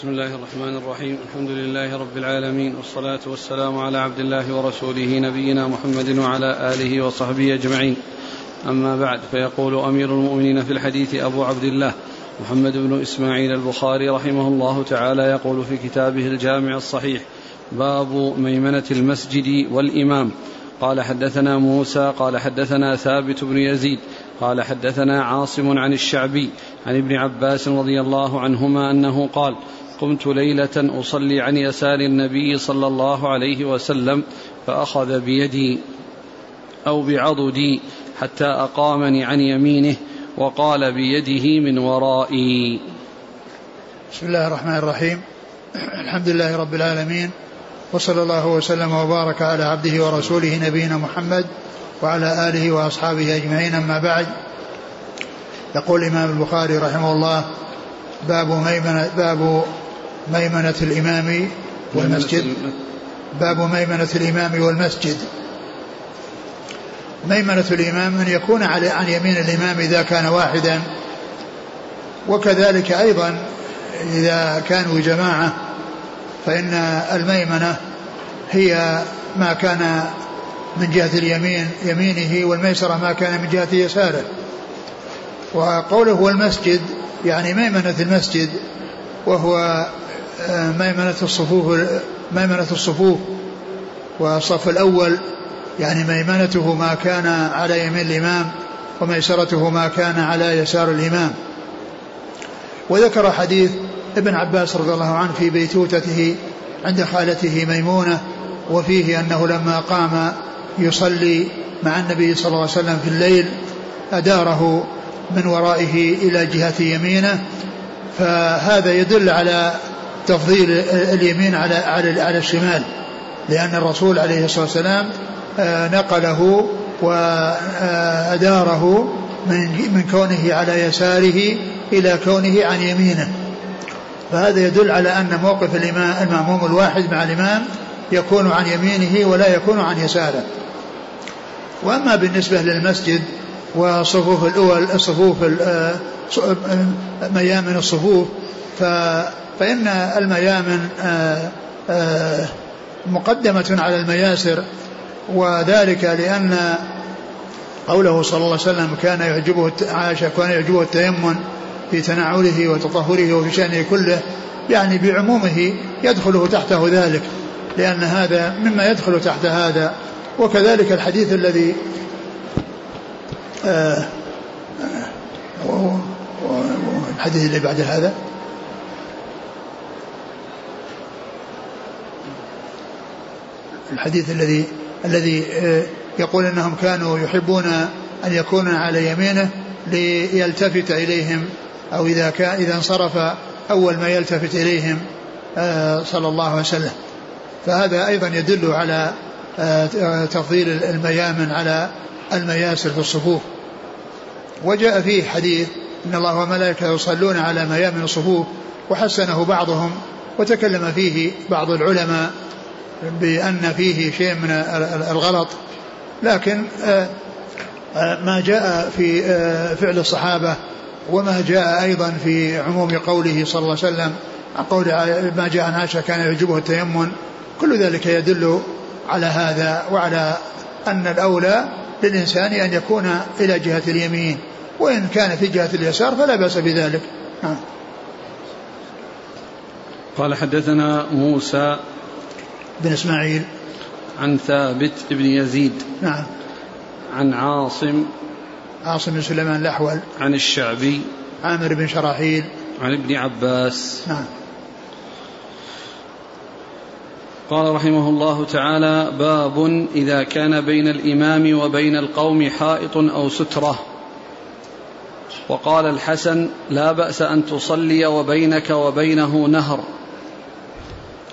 بسم الله الرحمن الرحيم. الحمد لله رب العالمين والصلاة والسلام على عبد الله ورسوله نبينا محمد وعلى آله وصحبه أجمعين. أما بعد فيقول أمير المؤمنين في الحديث أبو عبد الله محمد بن إسماعيل البخاري رحمه الله تعالى يقول في كتابه الجامع الصحيح باب ميمنة المسجد والإمام قال حدثنا موسى قال حدثنا ثابت بن يزيد قال حدثنا عاصم عن الشعبي عن ابن عباس رضي الله عنهما أنه قال قمت ليلة أصلي عن يسار النبي صلى الله عليه وسلم فأخذ بيدي أو بعضدي حتى أقامني عن يمينه وقال بيده من ورائي. بسم الله الرحمن الرحيم. الحمد لله رب العالمين وصلى الله وسلم وبارك على عبده ورسوله نبينا محمد وعلى آله وأصحابه أجمعين. أما بعد يقول الإمام البخاري رحمه الله باب ميمنة باب ميمنة الإمام والمسجد. باب ميمنة الإمام والمسجد. ميمنة الإمام أن يكون على عن يمين الإمام إذا كان واحدا وكذلك أيضا إذا كانوا جماعة فإن الميمنة هي ما كان من جهة اليمين يمينه والميسرة ما كان من جهة يساره. وقوله هو المسجد يعني ميمنة المسجد وهو ميمنة الصفوف ميمنة الصفوف. والصف الأول يعني ميمنته ما كان على يمين الإمام وميسرته ما كان على يسار الإمام. وذكر حديث ابن عباس رضي الله عنه في بيتوتته عند خالته ميمونة وفيه أنه لما قام يصلي مع النبي صلى الله عليه وسلم في الليل أداره من ورائه إلى جهة يمينه. فهذا يدل على تفضيل اليمين على على الشمال لأن الرسول عليه الصلاة والسلام آه، نقله وأداره من من كونه على يساره إلى كونه عن يمينه. فهذا يدل على أن موقف الإمام المأموم الواحد مع الإمام يكون عن يمينه ولا يكون عن يساره. وأما بالنسبة للمسجد وصفوف الأول الصفوف آه، ميامن الصفوف فإن الميامن آه، آه، مقدمة على المياسر وذلك لأن قوله صلى الله عليه وسلم كان يعجبه عائشة كان يعجبه التيمم في تنعله وتطهره وفي شأنه كله يعني بعمومه يدخله تحته ذلك لأن هذا مما يدخل تحت هذا. وكذلك الحديث الذي آه الحديث اللي بعد هذا. الحديث الذي الذي آه، يقول إنهم كانوا يحبون أن يكون على يمينه ليلتفت إليهم أو إذا كان إذا انصرف أول ما يلتفت إليهم آه، صلى الله عليه وسلم. فهذا أيضا يدل على آه، تفضيل الميامن على المياسر في الصفوف. وجاء فيه حديث إن الله وملائكته يصلون على ميامن الصفوف وحسنه بعضهم وتكلم فيه بعض العلماء بأن فيه شيء من الغلط لكن آه، آه، ما جاء في فعل الصحابة وما جاء أيضا في عموم قوله صلى الله عليه وسلم قول ما جاء عن عائشة كان يعجبه التيمم. كل ذلك يدل على هذا وعلى أن الأولى للإنسان أن يكون إلى جهة اليمين وإن كان في جهة اليسار فلا بأس بذلك. قال حدثنا موسى بن إسماعيل. عن ثابت بن يزيد. نعم. عن عاصم. عاصم بن سليمان الأحول. عن الشعبي. عامر بن شراحيل. عن ابن عباس. نعم. قال رحمه الله تعالى باب إذا كان بين الإمام وبين القوم حائط أو سترة. وقال الحسن لا بأس أن تصلي وبينك وبينه نهر.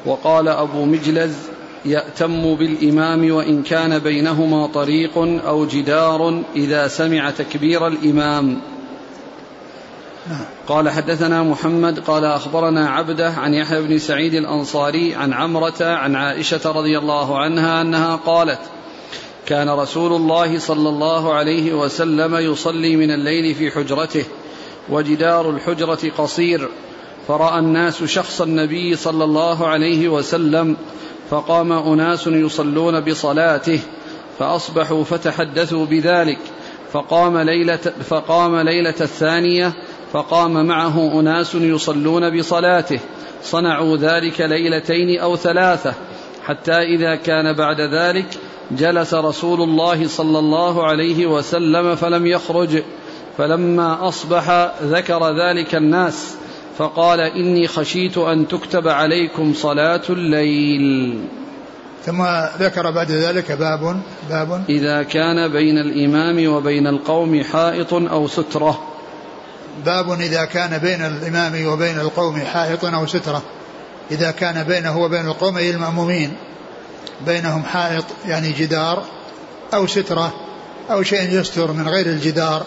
وقال أبو مجلز يأتم بالإمام وإن كان بينهما طريق أو جدار إذا سمع تكبير الإمام. قال حدثنا محمد قال أخبرنا عبده عن يحيى بن سعيد الأنصاري عن عمرة عن عائشة رضي الله عنها أنها قالت كان رسول الله صلى الله عليه وسلم يصلي من الليل في حجرته وجدار الحجرة قصير. فرأى الناس شخص النبي صلى الله عليه وسلم فقام أناس يصلون بصلاته فأصبحوا فتحدثوا بذلك. فقام ليلة فقام ليلة الثانية فقام معه أناس يصلون بصلاته. صنعوا ذلك ليلتين أو ثلاثة حتى إذا كان بعد ذلك جلس رسول الله صلى الله عليه وسلم فلم يخرج. فلما أصبح ذكر ذلك الناس فقال إني خشيت أن تكتب عليكم صلاة الليل. ثم ذكر بعد ذلك باب باب. إذا كان بين الإمام وبين القوم حائط أو سترة. باب إذا كان بين الإمام وبين القوم حائط أو سترة. إذا كان بينه وبين القوم أي المأمومين بينهم حائط يعني جدار أو سترة أو شيء يستر من غير الجدار.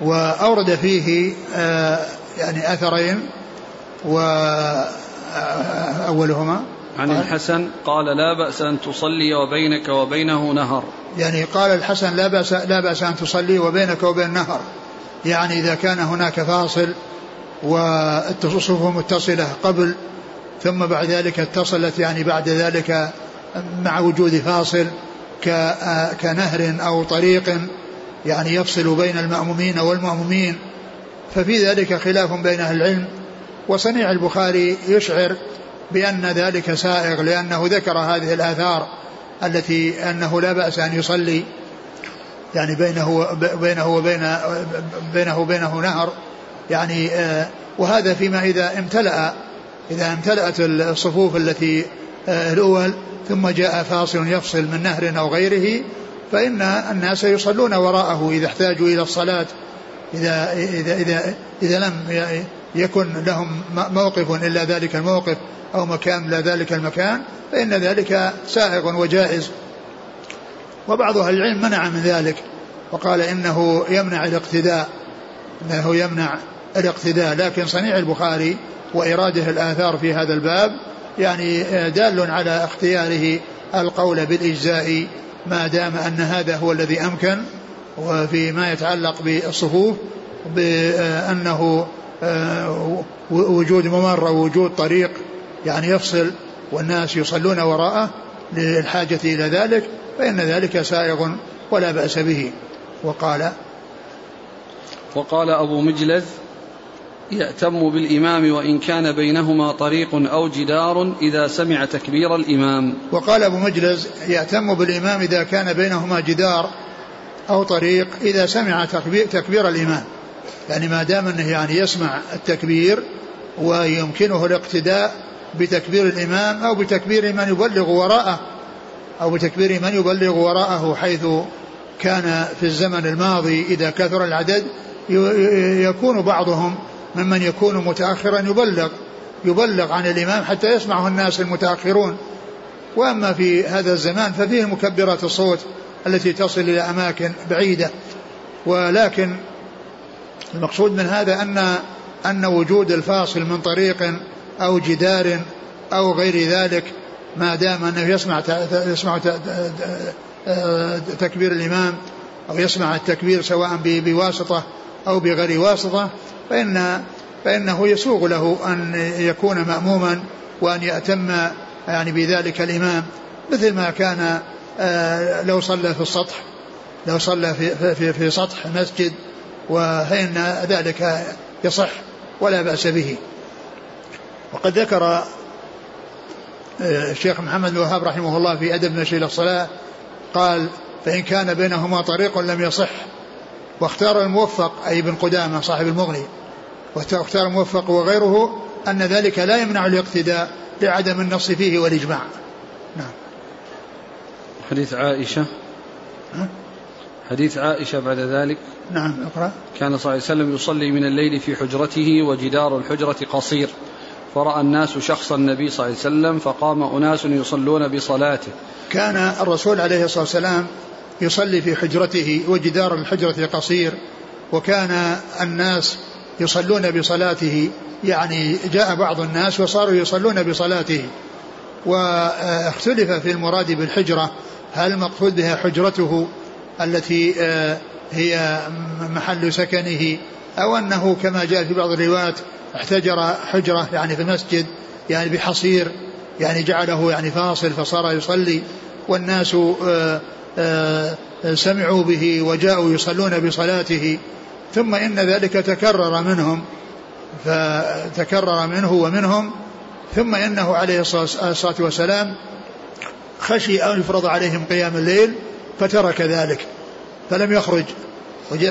وأورد فيه آه، يعني أثرين وأولهما آه، عن الحسن قال لا بأس أن تصلي وبينك وبينه نهر. يعني قال الحسن لا بأس, لا بأس أن تصلي وبينك وبين نهر. يعني إذا كان هناك فاصل والصفوف متصلة قبل ثم بعد ذلك اتصلت يعني بعد ذلك مع وجود فاصل كنهر أو طريق يعني يفصل بين المأمومين والمأمومين. ففي ذلك خلاف بين أهل العلم وصنيع البخاري يشعر بأن ذلك سائغ لأنه ذكر هذه الآثار التي أنه لا بأس أن يصلي يعني بينه بينه وبين بينه وبينه نهر يعني آه، وهذا فيما إذا امتلأ إذا امتلأت الصفوف التي آه، الأول ثم جاء فاصل يفصل من نهر أو غيره فإن الناس يصلون وراءه إذا احتاجوا إلى الصلاة إذا إذا إذا إذا لم يكن لهم موقف إلا ذلك الموقف أو مكان إلا ذلك المكان فإن ذلك سائغ وجائز. وبعض أهل العلم منع من ذلك وقال إنه يمنع الاقتداء إنه يمنع الاقتداء. لكن صنيع البخاري وإراده الآثار في هذا الباب يعني دال على اختياره القول بالإجزاء ما دام أن هذا هو الذي أمكن. وفي ما يتعلق بالصفوف بأنه آه، وجود ممر ووجود طريق يعني يفصل والناس يصلون وراءه للحاجة إلى ذلك فإن ذلك سائغ ولا بأس به. وقال وقال أبو مجلز يأتم بالإمام وإن كان بينهما طريق أو جدار إذا سمع تكبير الإمام. وقال أبو مجلز يأتم بالإمام إذا كان بينهما جدار أو طريق إذا سمع تكبير, تكبير الإمام. يعني ما دام أنه يعني يسمع التكبير ويمكنه الاقتداء بتكبير الإمام أو بتكبير من يبلغ وراءه أو بتكبير من يبلغ وراءه حيث كان في الزمن الماضي إذا كثر العدد يكون بعضهم ممن يكون متأخرا يبلغ يبلغ عن الإمام حتى يسمعه الناس المتأخرون. وأما في هذا الزمان ففيه مكبرات الصوت. التي تصل إلى أماكن بعيدة. ولكن المقصود من هذا أن أن وجود الفاصل من طريق أو جدار أو غير ذلك ما دام أنه يسمع يسمع تكبير الإمام أو يسمع التكبير سواء بواسطة أو بغير واسطة فإن فإنه يسوغ له أن يكون مأموما وأن يأتم يعني بذلك الإمام مثل ما كان لو صلى في السطح لو صلى في, في, في سطح مسجد فإن ذلك يصح ولا بأس به. وقد ذكر آه، الشيخ محمد الوهاب رحمه الله في أدب مشي إلى الصلاة قال فإن كان بينهما طريق لم يصح واختار الموفق أي ابن قدامة صاحب المغني واختار الموفق وغيره أن ذلك لا يمنع الاقتداء لعدم النص فيه والإجماع. نعم. حديث عائشة. حديث عائشة بعد ذلك. نعم اقرأ. كان صلى الله عليه وسلم يصلي من الليل في حجرته وجدار الحجرة قصير. فرأى الناس شخص النبي صلى الله عليه وسلم فقام أناس يصلون بصلاته. كان الرسول عليه الصلاة والسلام يصلي في حجرته وجدار الحجرة قصير وكان الناس يصلون بصلاته. يعني جاء بعض الناس وصاروا يصلون بصلاته. واختلف في المراد بالحجرة. هل المقصود بها حجرته التي آه، هي محل سكنه أو أنه كما جاء في بعض الروايات احتجر حجرة يعني في المسجد يعني بحصير يعني جعله يعني فاصل فصار يصلي والناس آآ آآ سمعوا به وجاءوا يصلون بصلاته ثم إن ذلك تكرر منهم فتكرر منه ومنهم ثم إنه عليه الصلاة والسلام خشي أن يفرض عليهم قيام الليل فترك ذلك فلم يخرج.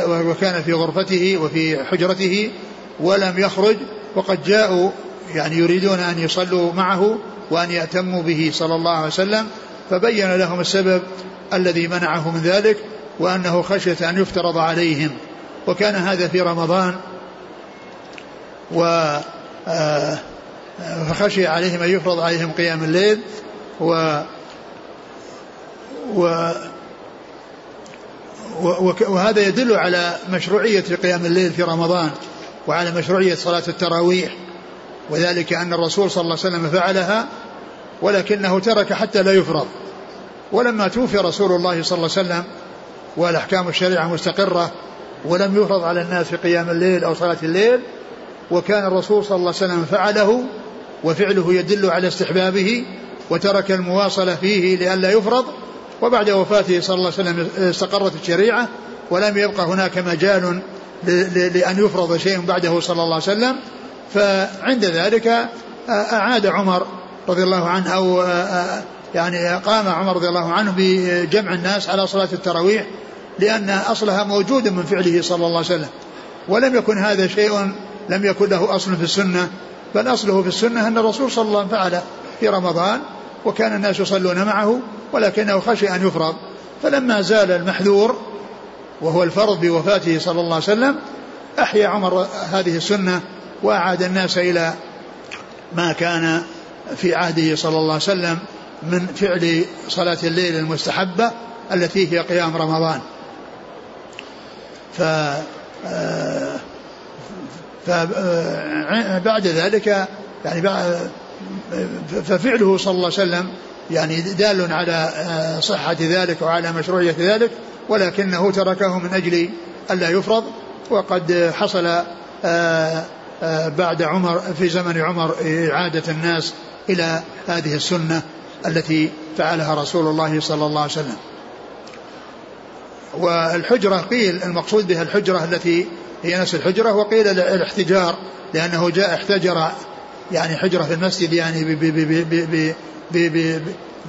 وكان في غرفته وفي حجرته ولم يخرج وقد جاءوا يعني يريدون أن يصلوا معه وأن يأتموا به صلى الله عليه وسلم فبين لهم السبب الذي منعه من ذلك وأنه خشية أن يفترض عليهم. وكان هذا في رمضان و آه، فخشي عليهم أن يفرض عليهم قيام الليل و و وهذا يدل على مشروعية قيام الليل في رمضان وعلى مشروعية صلاة التراويح وذلك أن الرسول صلى الله عليه وسلم فعلها ولكنه ترك حتى لا يفرض. ولما توفي رسول الله صلى الله عليه وسلم والأحكام الشريعة مستقرة ولم يفرض على الناس قيام الليل أو صلاة الليل وكان الرسول صلى الله عليه وسلم فعله وفعله يدل على استحبابه وترك المواصلة فيه لئلا يفرض وبعد وفاته صلى الله عليه وسلم استقرت الشريعة ولم يبقى هناك مجال لأن يفرض شيء بعده صلى الله عليه وسلم. فعند ذلك أعاد عمر رضي الله عنه أو يعني قام عمر رضي الله عنه بجمع الناس على صلاة التراويح لأن أصلها موجود من فعله صلى الله عليه وسلم. ولم يكن هذا شيء لم يكن له أصل في السنة بل أصله في السنة أن الرسول صلى الله عليه وسلم فعل في رمضان وكان الناس يصلون معه ولكنه خشي أن يفرض. فلما زال المحذور وهو الفرض بوفاته صلى الله عليه وسلم أحيا عمر هذه السنة وأعاد الناس إلى ما كان في عهده صلى الله عليه وسلم من فعل صلاة الليل المستحبة التي هي قيام رمضان. ف فبعد ذلك يعني ففعله صلى الله عليه وسلم يعني دال على صحة ذلك وعلى مشروعية ذلك ولكنه تركه من أجل ألا يفرض وقد حصل بعد عمر في زمن عمر إعادة الناس إلى هذه السنة التي فعلها رسول الله صلى الله عليه وسلم. والحجرة قيل المقصود بها الحجرة التي هي نفس الحجرة وقيل الاحتجار لأنه جاء احتجر يعني حجرة في المسجد يعني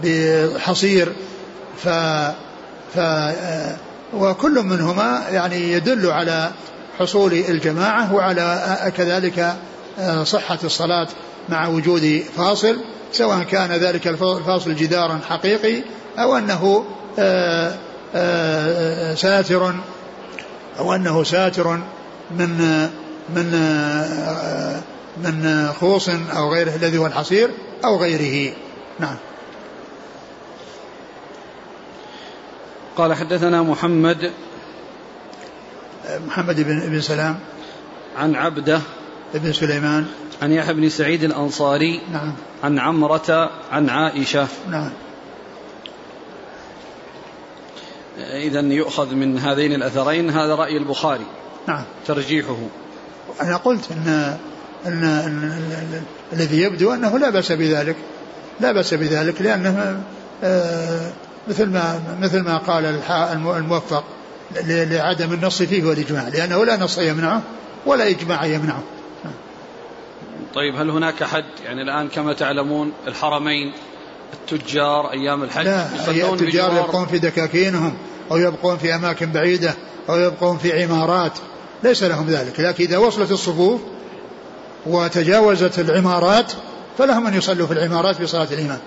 بحصير ف ف وكل منهما يعني يدل على حصول الجماعة وعلى كذلك صحة الصلاة مع وجود فاصل سواء كان ذلك الفاصل جدارا حقيقي أو أنه ساتر أو أنه ساتر من من من خوص أو غيره الذي هو الحصير أو غيره. نعم. قال حدثنا محمد. محمد بن بن سلام. عن عبده. بن سليمان. عن يحيى بن سعيد الأنصاري. نعم. عن عمرة عن عائشة. نعم. إذا يؤخذ من هذين الأثرين هذا رأي البخاري. نعم. ترجيحه. أنا قلت أن, أن, أن الذي يبدو أنه لا بأس بذلك. لا بأس بذلك لأنه آه مثل ما مثل ما قال الموفق لعدم النص فيه والإجماع لأنه لا نص يمنعه ولا إجماع يمنعه. طيب هل هناك حد؟ يعني الآن كما تعلمون الحرمين التجار أيام الحج لا التجار يبقون في دكاكينهم أو يبقون في أماكن بعيدة أو يبقون في عمارات ليس لهم ذلك. لكن إذا وصلت الصفوف وتجاوزت العمارات فلهم أن يصلوا في العمارات بصلاة الإمام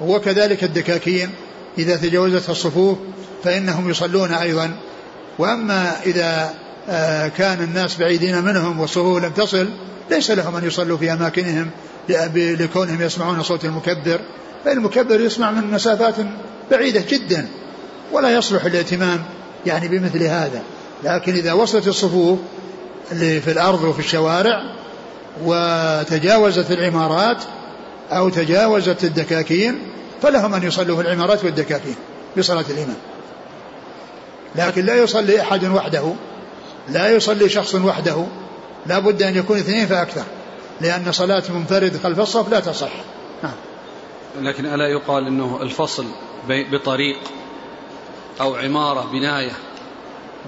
وكذلك الدكاكين إذا تجاوزت الصفوف فإنهم يصلون أيضا. وأما إذا آه، كان الناس بعيدين منهم والصفوف لم تصل ليس لهم أن يصلوا في أماكنهم لكونهم يسمعون صوت المكبر. فالمكبر يسمع من مسافات بعيدة جدا ولا يصلح الائتمام يعني بمثل هذا. لكن إذا وصلت الصفوف في الأرض وفي الشوارع وتجاوزت العمارات أو تجاوزت الدكاكين فلهم أن يصلوا في العمارات والدكاكين بصلاة الإمام لكن لا يصلي أحد وحده لا يصلي شخص وحده لا بد أن يكون اثنين فأكثر لأن صلاة منفرد خلف الصف لا تصح نعم. لكن ألا يقال أنه الفصل بطريق أو عمارة بناية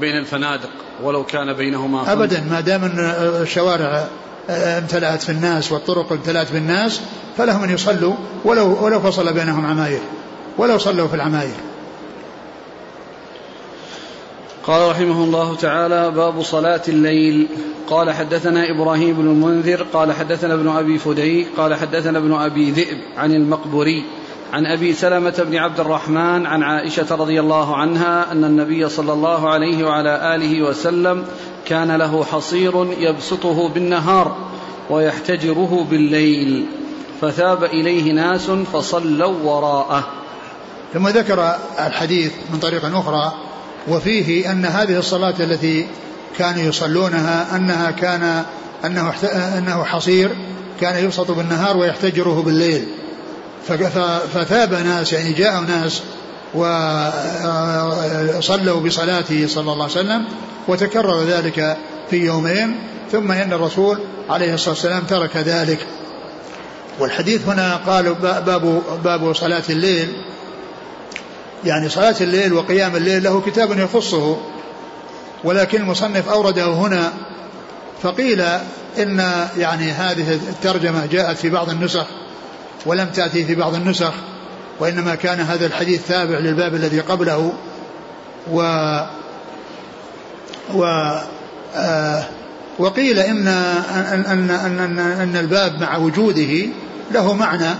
بين الفنادق ولو كان بينهما أبدا ما دام الشوارع امتلأت في الناس والطرق امتلأت بالناس فلهم أن يصلوا ولو ولو فصل بينهم عماير ولو صلوا في العماير. قال رحمه الله تعالى باب صلاة الليل. قال حدثنا إبراهيم بن المنذر قال حدثنا ابن أبي فديك قال حدثنا ابن أبي ذئب عن المقبوري. عن أبي سلمة بن عبد الرحمن عن عائشة رضي الله عنها أن النبي صلى الله عليه وعلى آله وسلم كان له حصير يبسطه بالنهار ويحتجره بالليل فثاب إليه ناس فصلوا وراءه. ثم ذكر الحديث من طريق أخرى وفيه أن هذه الصلاة التي كانوا يصلونها أنها كان أنه أنه حصير كان يبسط بالنهار ويحتجره بالليل. فثاب ناس يعني جاء ناس وصلوا بصلاته صلى الله عليه وسلم وتكرر ذلك في يومين ثم إن الرسول عليه الصلاة والسلام ترك ذلك. والحديث هنا قالوا باب باب صلاة الليل. يعني صلاة الليل وقيام الليل له كتاب يخصه ولكن المصنف أورده هنا فقيل إن يعني هذه الترجمة جاءت في بعض النسخ ولم تأتي في بعض النسخ وإنما كان هذا الحديث تابع للباب الذي قبله و و آه وقيل إن أن أن أن, أن, الباب مع وجوده له معنى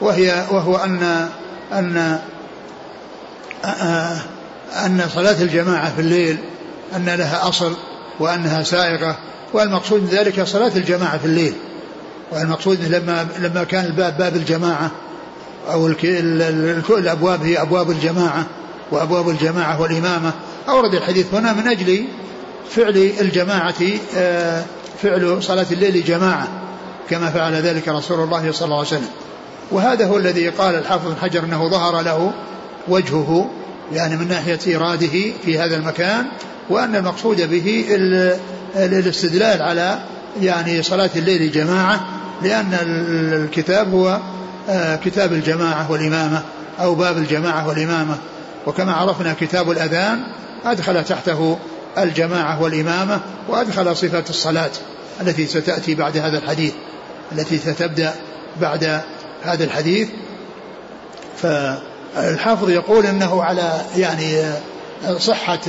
وهي وهو أن أن آه أن صلاة الجماعة في الليل أن لها أصل وأنها سائغة والمقصود من ذلك صلاة الجماعة في الليل. والمقصود لما لما كان الباب باب الجماعة أو الأبواب هي أبواب الجماعة وأبواب الجماعة والإمامة. أورد الحديث هنا من أجل فعل الجماعة آه، فعل صلاة الليل جماعة كما فعل ذلك رسول الله صلى الله عليه وسلم. وهذا هو الذي قال الحافظ بن حجر أنه ظهر له وجهه يعني من ناحية إراده في هذا المكان وأن المقصود به الاستدلال على يعني صلاة الليل جماعة لأن الكتاب هو آه، كتاب الجماعة والإمامة أو باب الجماعة والإمامة. وكما عرفنا كتاب الأذان أدخل تحته الجماعة والإمامة وأدخل صفة الصلاة التي ستأتي بعد هذا الحديث التي ستبدأ بعد هذا الحديث. فالحافظ يقول إنه على يعني صحة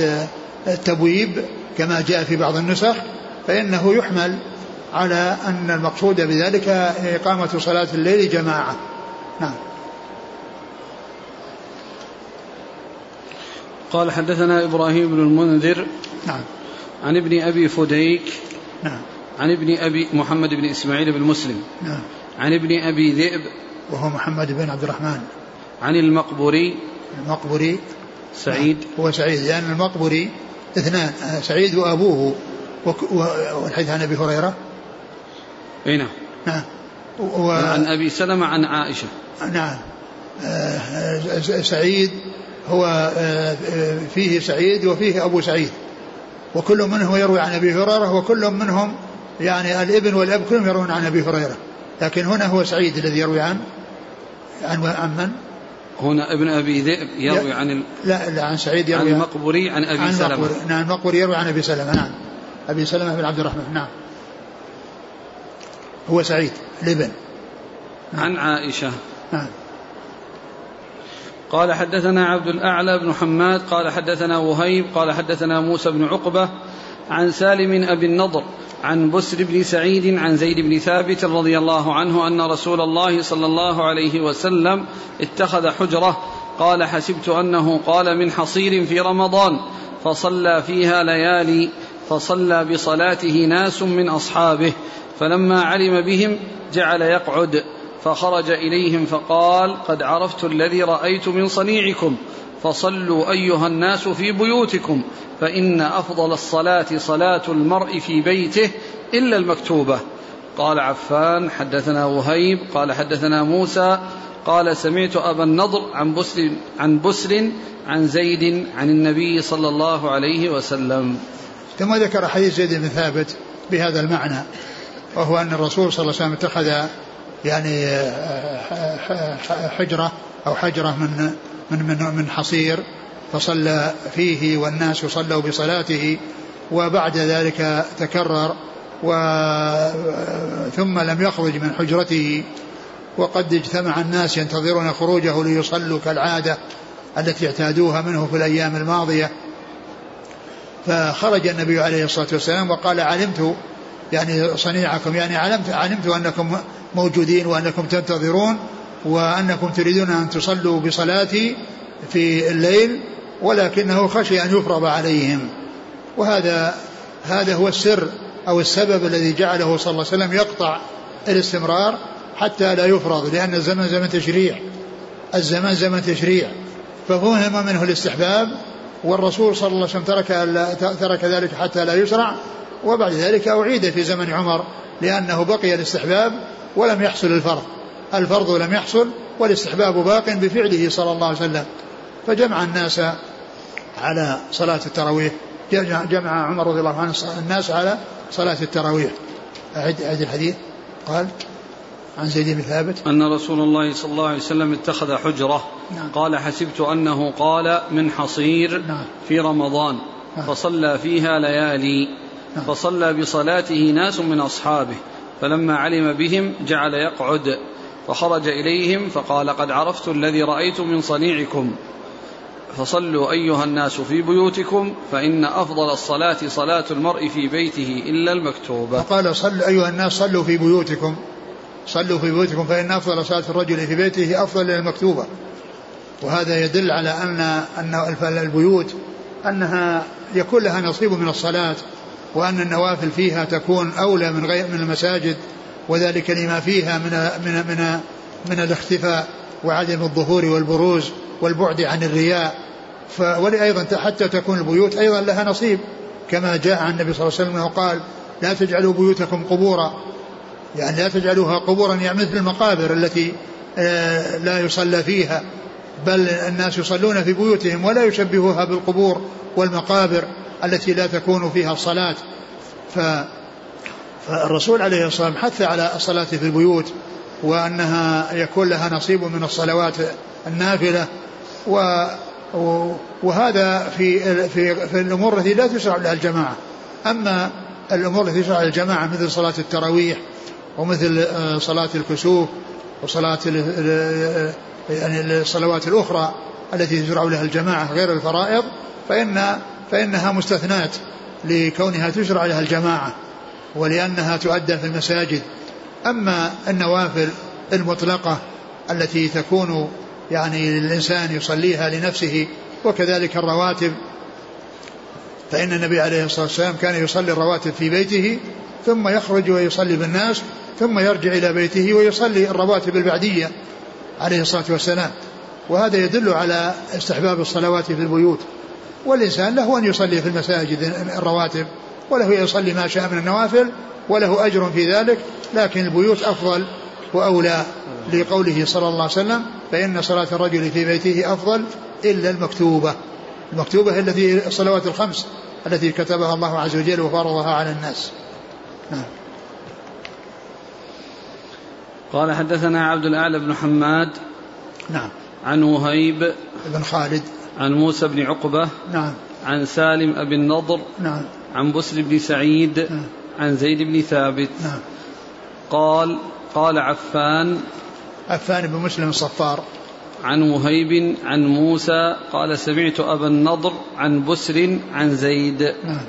التبويب كما جاء في بعض النسخ فإنه يحمل على أن المقصود بذلك إقامة صلاة الليل جماعة. نعم. قال حدثنا إبراهيم بن المنذر نعم. عن ابن أبي فديك نعم. عن ابن أبي محمد بن إسماعيل بن مسلم نعم. عن ابن أبي ذئب وهو محمد بن عبد الرحمن. عن المقبري المقبري سعيد. نعم. هو سعيد لأن يعني المقبري اثنان سعيد وأبوه والحديث عن أبي هريرة. إي نعم. نعم. و... عن أبي سلمة عن عائشة. نعم. آه، سعيد هو آه، فيه سعيد وفيه أبو سعيد. وكل منهم يروي عن أبي هريرة وكل منهم يعني الإبن والأب كلهم يروون عن أبي هريرة. لكن هنا هو سعيد الذي يروي عن عن عن من؟ هنا ابن أبي ذئب يروي عن ال... لا لا عن سعيد يروي عن المقبوري عن أبي عن سلمة. نعم المقبوري يروي عن أبي سلمة. نعم. أبي سلمة بن عبد الرحمن. نعم. هو سعيد الابن عن عائشة. نعم. قال حدثنا عبد الأعلى بن حماد قال حدثنا وهيب قال حدثنا موسى بن عقبة عن سالم أبي النضر عن بسر بن سعيد عن زيد بن ثابت رضي الله عنه أن رسول الله صلى الله عليه وسلم اتخذ حجرة. قال حسبت أنه قال من حصير في رمضان فصلى فيها ليالي فصلى بصلاته ناس من أصحابه. فلما علم بهم جعل يقعد فخرج إليهم فقال قد عرفت الذي رأيت من صنيعكم فصلوا أيها الناس في بيوتكم فإن أفضل الصلاة صلاة المرء في بيته إلا المكتوبة. قال عفان حدثنا وهيب قال حدثنا موسى قال سمعت أبا النضر عن بسر عن بسر عن زيد عن النبي صلى الله عليه وسلم. ثم ذكر حديث زيد بن ثابت بهذا المعنى. وهو أن الرسول صلى الله عليه وسلم اتخذ يعني حجرة أو حجرة من من من, من حصير فصلى فيه والناس صلوا بصلاته وبعد ذلك تكرر و ثم لم يخرج من حجرته. وقد اجتمع الناس ينتظرون خروجه ليصلوا كالعادة التي اعتادوها منه في الأيام الماضية. فخرج النبي عليه الصلاة والسلام وقال علمت يعني صنيعكم. يعني علمت علمت أنكم موجودين وأنكم تنتظرون وأنكم تريدون أن تصلوا بصلاتي في الليل ولكنه خشي أن يفرض عليهم. وهذا هذا هو السر أو السبب الذي جعله صلى الله عليه وسلم يقطع الاستمرار حتى لا يفرض لأن الزمن زمن تشريع. الزمان زمن تشريع. ففهم منه الاستحباب والرسول صلى الله عليه وسلم ترك ترك ذلك حتى لا يشرع وبعد ذلك أعيد في زمن عمر لأنه بقي الاستحباب ولم يحصل الفرض الفرض لم يحصل والاستحباب باق بفعله صلى الله عليه وسلم فجمع الناس على صلاة التراويح جمع عمر رضي الله عنه الناس على صلاة التراويح أعد أعد الحديث قال عن زيد بن ثابت أن رسول الله صلى الله عليه وسلم اتخذ حجرة نعم. قال حسبت أنه قال من حصير نعم. في رمضان نعم. فصلى فيها ليالي. فصلى بصلاته ناس من أصحابه فلما علم بهم جعل يقعد فخرج إليهم فقال قد عرفت الذي رأيت من صنيعكم. فصلوا أيها الناس في بيوتكم فإن أفضل الصلاة صلاة المرء في بيته إلا المكتوبة. فقال صلوا أيها الناس صلوا في بيوتكم. صلوا في بيوتكم فإن أفضل صلاة الرجل في بيته أفضل من المكتوبة. وهذا يدل على أن أن البيوت أنها يكون لها نصيب من الصلاة. وأن النوافل فيها تكون أولى من غير من المساجد وذلك لما فيها من من من من الاختفاء وعدم الظهور والبروز والبعد عن الرياء. ولأيضا حتى تكون البيوت أيضا لها نصيب كما جاء عن النبي صلى الله عليه وسلم وقال لا تجعلوا بيوتكم قبورا. يعني لا تجعلوها قبورا يعني مثل المقابر التي آه، لا يصلى فيها بل الناس يصلون في بيوتهم ولا يشبهوها بالقبور والمقابر. التي لا تكون فيها الصلاة. ف فالرسول عليه الصلاة والسلام حث على الصلاة في البيوت وأنها يكون لها نصيب من الصلوات النافلة. و وهذا في في في الأمور التي لا تشرع لها الجماعة. أما الأمور التي تشرع الجماعة مثل صلاة التراويح ومثل آه، صلاة الكسوف وصلاة يعني الصلوات الأخرى التي تشرع لها الجماعة غير الفرائض فإن فإنها مستثنات لكونها تشرع لها الجماعة ولأنها تؤدى في المساجد. أما النوافل المطلقة التي تكون يعني الإنسان يصليها لنفسه وكذلك الرواتب فإن النبي عليه الصلاة والسلام كان يصلي الرواتب في بيته ثم يخرج ويصلي بالناس ثم يرجع إلى بيته ويصلي الرواتب البعدية عليه الصلاة والسلام. وهذا يدل على استحباب الصلوات في البيوت. والإنسان له أن يصلي في المساجد الرواتب وله يصلي ما شاء من النوافل وله أجر في ذلك لكن البيوت أفضل وأولى لقوله صلى الله عليه وسلم فإن صلاة الرجل في بيته أفضل إلا المكتوبة. المكتوبة التي الصلوات الخمس التي كتبها الله عز وجل وفرضها على الناس. نعم. قال حدثنا عبد الأعلى بن حماد نعم. عن وهيب بن خالد. عن موسى بن عقبة نعم. عن سالم أبي النضر نعم. عن بسر بن سعيد نعم. عن زيد بن ثابت. نعم. قال قال عفان عفان بن مسلم الصفار. عن وهيب عن موسى قال سمعت أبا النضر عن بسر عن زيد. نعم.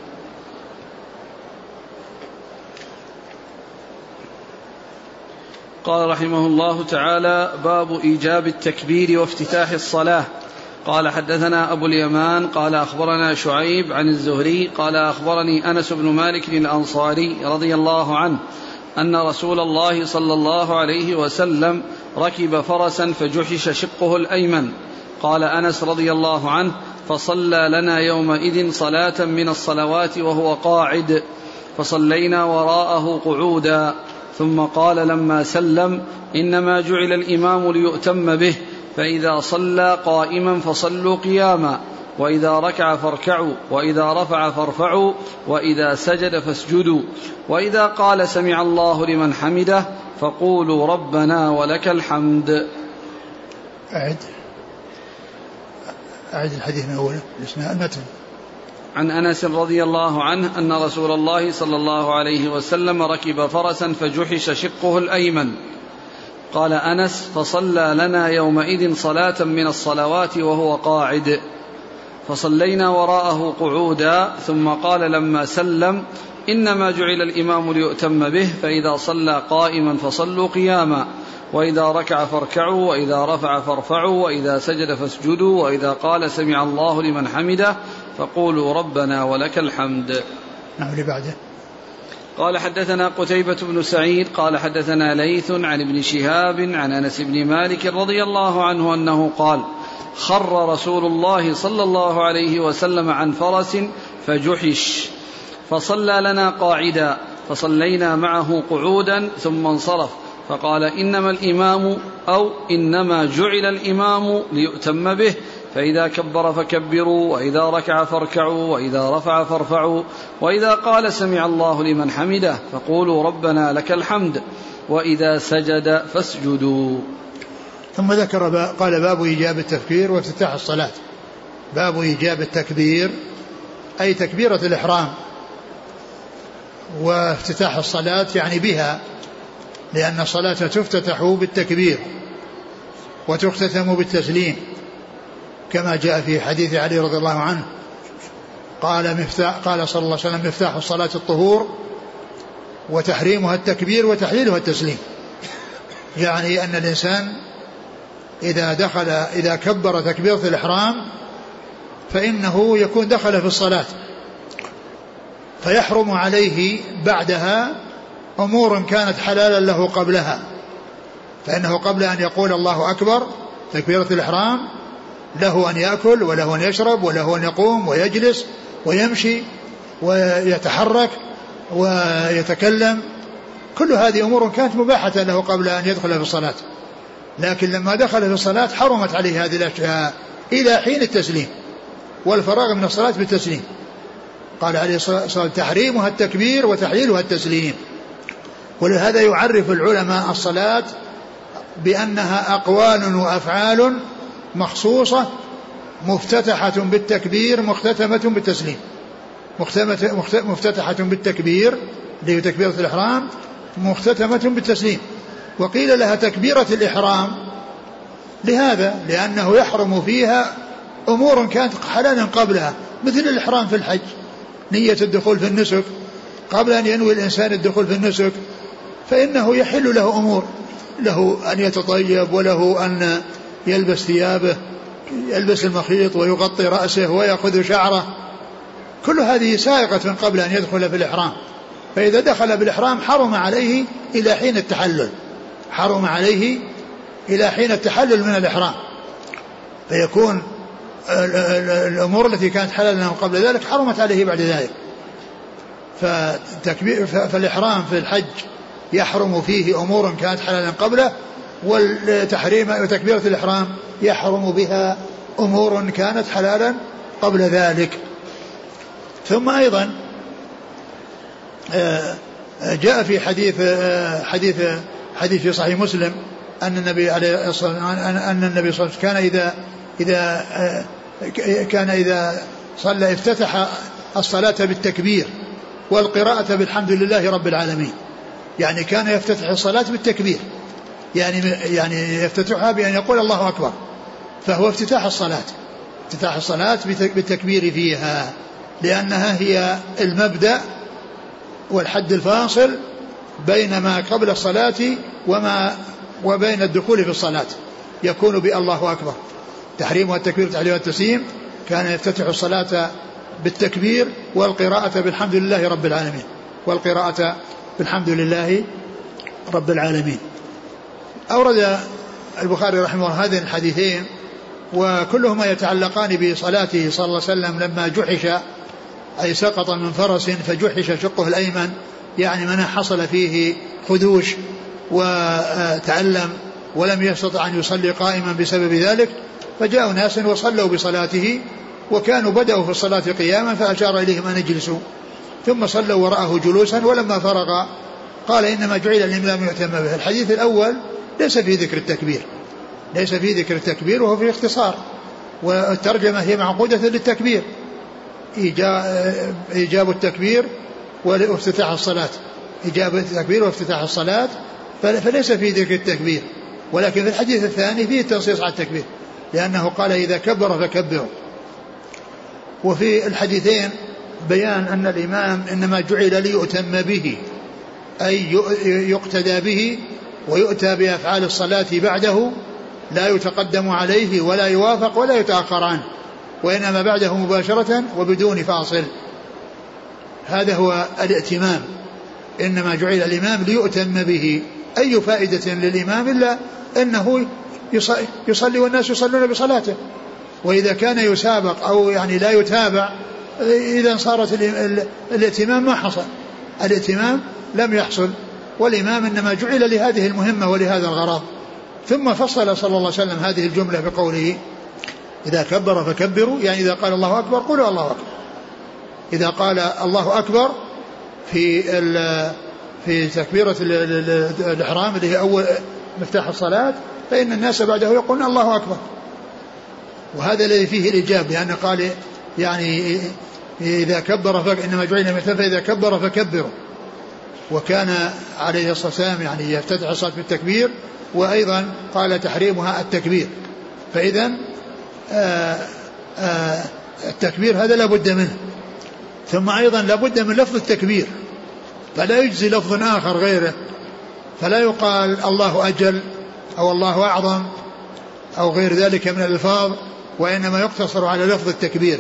قال رحمه الله تعالى باب إيجاب التكبير وافتتاح الصلاة. قال حدثنا أبو اليمان قال أخبرنا شعيب عن الزهري قال أخبرني أنس بن مالك الأنصاري رضي الله عنه أن رسول الله صلى الله عليه وسلم ركب فرسا فجحش شقه الأيمن. قال أنس رضي الله عنه فصلى لنا يومئذ صلاة من الصلوات وهو قاعد فصلينا وراءه قعودا. ثم قال لما سلم إنما جعل الإمام ليؤتم به فإذا صلى قائما فصلوا قياما وإذا ركع فاركعوا وإذا رفع فارفعوا وإذا سجد فاسجدوا. وإذا قال سمع الله لمن حمده فقولوا ربنا ولك الحمد. أعد. أعد الحديث من أوله. اسمه المتن. عن أنس رضي الله عنه أن رسول الله صلى الله عليه وسلم ركب فرسا فجحش شقه الأيمن. قال أنس فصلى لنا يومئذ صلاة من الصلوات وهو قاعد. فصلينا وراءه قعودا ثم قال لما سلم إنما جعل الإمام ليؤتم به فإذا صلى قائما فصلوا قياما. وإذا ركع فاركعوا وإذا رفع فارفعوا وإذا سجد فاسجدوا وإذا قال سمع الله لمن حمده فقولوا ربنا ولك الحمد. نعم اللي بعده. قال حدثنا قتيبة بن سعيد قال حدثنا ليث عن ابن شهاب عن أنس بن مالك رضي الله عنه أنه قال خر رسول الله صلى الله عليه وسلم عن فرس فجحش فصلى لنا قاعدا فصلينا معه قعودا ثم انصرف فقال إنما الإمام أو إنما جعل الإمام ليؤتم به فإذا كبر فكبروا وإذا ركع فاركعوا وإذا رفع فارفعوا وإذا قال سمع الله لمن حمده فقولوا ربنا لك الحمد وإذا سجد فاسجدوا. ثم ذكر قال باب إيجاب التكبير وافتتاح الصلاة. باب إيجاب التكبير أي تكبيرة الإحرام. وافتتاح الصلاة يعني بها لأن الصلاة تفتتح بالتكبير وتختتم بالتسليم. كما جاء في حديث علي رضي الله عنه قال مفتاح قال صلى الله عليه وسلم مفتاح الصلاة الطهور وتحريمها التكبير وتحليلها التسليم. يعني أن الإنسان إذا دخل إذا كبر تكبيرة الإحرام فإنه يكون دخل في الصلاة فيحرم عليه بعدها أمور كانت حلالا له قبلها فإنه قبل أن يقول الله أكبر تكبيرة الإحرام له أن يأكل وله أن يشرب وله أن يقوم ويجلس ويمشي ويتحرك ويتكلم. كل هذه أمور كانت مباحة له قبل أن يدخل في الصلاة. لكن لما دخل في الصلاة حرمت عليه هذه الأشياء إلى حين التسليم والفراغ من الصلاة بالتسليم. قال عليه الصلاة والسلام تحريمها التكبير وتحليلها التسليم. ولهذا يعرف العلماء الصلاة بأنها أقوال وأفعال مخصوصة مفتتحة بالتكبير مختتمة بالتسليم. مفتتحة بالتكبير اللي هي تكبيرة الإحرام مختتمة بالتسليم. وقيل لها تكبيرة الإحرام لهذا؟ لأنه يحرم فيها أمور كانت حلالا قبلها مثل الإحرام في الحج نية الدخول في النسك. قبل أن ينوي الإنسان الدخول في النسك فإنه يحل له أمور له أن يتطيب وله أن يلبس ثيابه يلبس المخيط ويغطي رأسه ويأخذ شعره. كل هذه سائقة قبل أن يدخل في الإحرام. فإذا دخل بالإحرام حرم عليه إلى حين التحلل. حرم عليه إلى حين التحلل من الإحرام. فيكون الأمور التي كانت حلالا قبل ذلك حرمت عليه بعد ذلك. فالإحرام في الحج يحرم فيه أمور كانت حلالا قبله والتحريم وتكبيرة الإحرام يحرم بها أمور كانت حلالا قبل ذلك. ثم أيضا آه، جاء في حديث آه، حديث حديث في صحيح مسلم أن النبي عليه الصلاة والسلام أن النبي صلى الله عليه وسلم كان إذا إذا آه، كان إذا صلى افتتح الصلاة بالتكبير والقراءة بالحمد لله رب العالمين. يعني كان يفتتح الصلاة بالتكبير. يعني يعني يفتتحها بأن يقول الله أكبر. فهو افتتاح الصلاة. افتتاح الصلاة بالتكبير فيها. لأنها هي المبدأ والحد الفاصل بين ما قبل الصلاة وما وبين الدخول في الصلاة. يكون بالله أكبر. تحريم والتكبير تحريم والتسليم. كان يفتتح الصلاة بالتكبير والقراءة بالحمد لله رب العالمين. والقراءة بالحمد لله رب العالمين. أورد البخاري رحمه الله هذين الحديثين وكلهما يتعلقان بصلاته صلى الله عليه وسلم لما جحش أي سقط من فرس فجحش شقه الأيمن يعني من حصل فيه خدوش وتألم ولم يستطع أن يصلي قائما بسبب ذلك فجاءوا ناس وصلوا بصلاته وكانوا بدأوا في الصلاة قياما فأشار إليهم أن يجلسوا ثم صلوا وراءه جلوسا ولما فرغ قال إنما جعل الإمام يؤتم به. الحديث الأول ليس في ذكر التكبير. ليس في ذكر التكبير وهو في اختصار والترجمة هي معقودة للتكبير. إيجاب التكبير وافتتاح الصلاة. إيجاب التكبير وافتتاح الصلاة فليس في ذكر التكبير. ولكن في الحديث الثاني فيه التنصيص على التكبير. لأنه قال إذا كبر فكبروا. وفي الحديثين بيان أن الإمام إنما جعل ليؤتم به أي يقتدى به ويؤتى بأفعال الصلاة بعده لا يتقدم عليه ولا يوافق ولا يتأخر عنه وإنما بعده مباشرة وبدون فاصل. هذا هو الائتمام. إنما جعل الإمام ليؤتم به. أي فائدة للإمام إلا أنه يصلي والناس يصلون بصلاته. وإذا كان يسابق أو يعني لا يتابع إذا صارت الائتمام ما حصل. الائتمام لم يحصل. والإمام إنما جعل لهذه المهمة ولهذا الغرض. ثم فصل صلى الله عليه وسلم هذه الجملة بقوله إذا كبر فكبروا يعني إذا قال الله أكبر قولوا الله أكبر. إذا قال الله أكبر في في تكبيرة الإحرام اللي هي أول مفتاح الصلاة فإن الناس بعده يقولون الله أكبر. وهذا الذي فيه الإجابة لأنه قال يعني إذا كبر فإنما جعلنا مثل فإذا كبر فكبروا. وكان عليه الصلاة والسلام يعني يفتتح الصلاة بالتكبير وأيضا قال تحريمها التكبير. فإذا آه، آه، التكبير هذا لابد منه. ثم أيضا لابد من لفظ التكبير. فلا يجزي لفظ آخر غيره. فلا يقال الله أجل أو الله أعظم أو غير ذلك من الألفاظ وإنما يقتصر على لفظ التكبير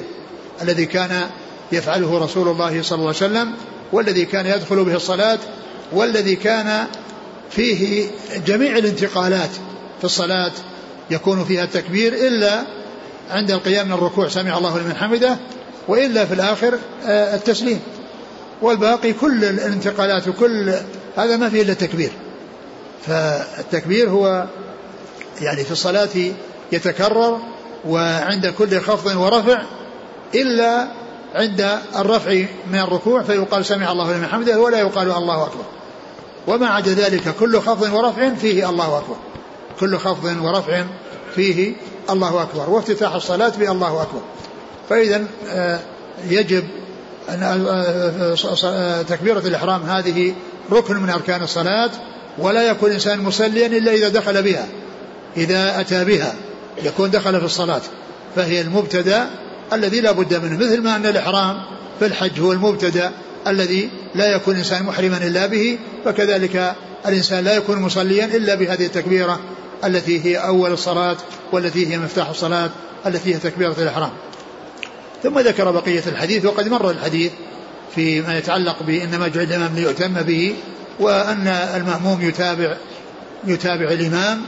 الذي كان يفعله رسول الله صلى الله عليه وسلم والذي كان يدخل به الصلاة والذي كان فيه جميع الانتقالات في الصلاة يكون فيها التكبير إلا عند القيام من الركوع سمع الله لمن حمده وإلا في الآخر آه، التسليم. والباقي كل الانتقالات وكل هذا ما فيه إلا التكبير. فالتكبير هو يعني في الصلاة يتكرر وعند كل خفض ورفع إلا عند الرفع من الركوع فيقال سمع الله لمن حمده ولا يقال الله أكبر. وما عدا ذلك كل خفض ورفع فيه الله أكبر. كل خفض ورفع فيه الله أكبر. وافتتاح الصلاة بالله أكبر. فإذا آه، يجب أن آه، آه، تكبيرة الإحرام هذه ركن من أركان الصلاة ولا يكون الإنسان مصليا إلا إذا دخل بها. إذا أتى بها يكون دخل في الصلاة. فهي المبتدأ الذي لا بد منه مثل ما أن الإحرام في الحج هو المبتدأ الذي لا يكون الإنسان محرما إلا به فكذلك الإنسان لا يكون مصليا إلا بهذه التكبيرة التي هي أول الصلاة والتي هي مفتاح الصلاة التي هي تكبيرة الإحرام. ثم ذكر بقية الحديث وقد مر الحديث فيما يتعلق بإنما جعل الإمام ليؤتم به وأن المأموم يتابع يتابع الإمام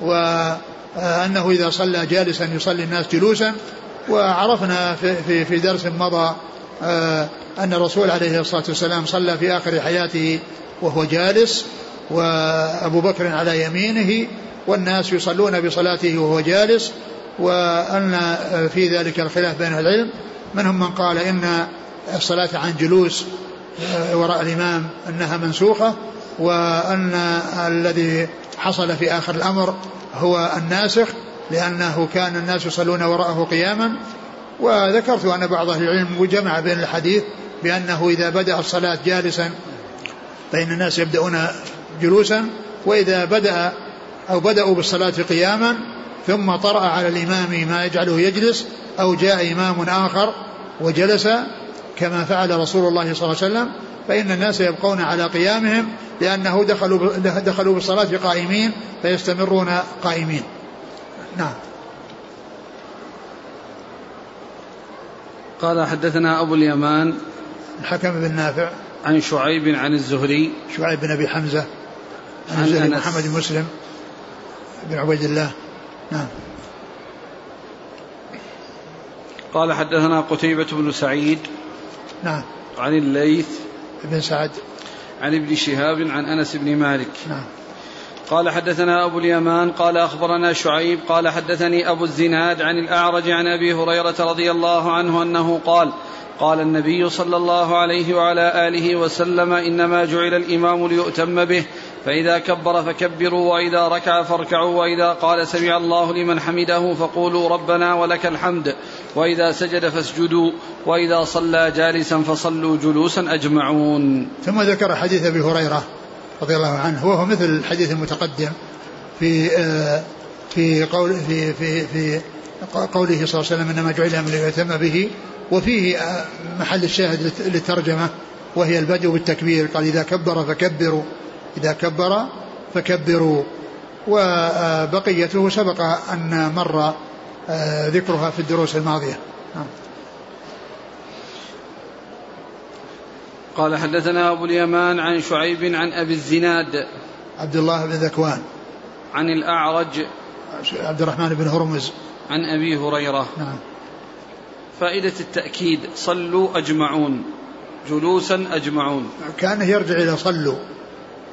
وأنه إذا صلى جالسا يصلي الناس جلوسا وعرفنا في, في, درس مضى آه، أن الرسول عليه الصلاة والسلام صلى في آخر حياته وهو جالس وأبو بكر على يمينه والناس يصلون بصلاته وهو جالس وأن في ذلك الخلاف بين العلم. منهم من قال إن الصلاة عن جلوس آه، وراء الإمام أنها منسوخة وأن الذي حصل في آخر الأمر هو الناسخ. لأنه كان الناس يصلون وراءه قياما وذكرت أن بعض أهل العلم جمع بين الحديث بأنه إذا بدأ الصلاة جالسا فإن الناس يبدأون جلوسا وإذا بدأ أو بدأوا بالصلاة قياما ثم طرأ على الإمام ما يجعله يجلس أو جاء إمام آخر وجلس كما فعل رسول الله صلى الله عليه وسلم فإن الناس يبقون على قيامهم لأنه دخلوا دخلوا بالصلاة قائمين فيستمرون قائمين. نعم. قال حدثنا أبو اليمان الحكم بن نافع. عن شعيب عن الزهري. شعيب بن أبي حمزة. عن, عن محمد مسلم بن عبيد الله. نعم. قال حدثنا قتيبة بن سعيد. نعم. عن الليث. بن سعد. عن ابن شهاب عن أنس بن مالك. نعم. قال حدثنا أبو اليمان قال أخبرنا شعيب قال حدثني أبو الزناد عن الأعرج عن أبي هريرة رضي الله عنه أنه قال قال النبي صلى الله عليه وعلى آله وسلم إنما جعل الإمام ليؤتم به فإذا كبر فكبروا وإذا ركع فاركعوا وإذا قال سمع الله لمن حمده فقولوا ربنا ولك الحمد وإذا سجد فاسجدوا وإذا صلى جالسا فصلوا جلوسا أجمعون. ثم ذكر حديث أبي هريرة. رضي الله عنه. وهو مثل الحديث المتقدم في آه، في قول في في في قوله صلى الله عليه وسلم إنما جعل من ليتم به. وفيه آه، محل الشاهد للترجمة وهي البدء بالتكبير. قال إذا كبر فكبروا إذا كبر فكبروا. وبقيته سبق أن مر آه، ذكرها في الدروس الماضية. قال حدثنا أبو اليمان عن شعيب عن أبي الزناد عبد الله بن ذكوان. عن الأعرج عبد الرحمن بن هرمز. عن أبي هريرة. نعم. فائدة التأكيد صلوا أجمعون. جلوسا أجمعون. كأنه يرجع إلى صلوا.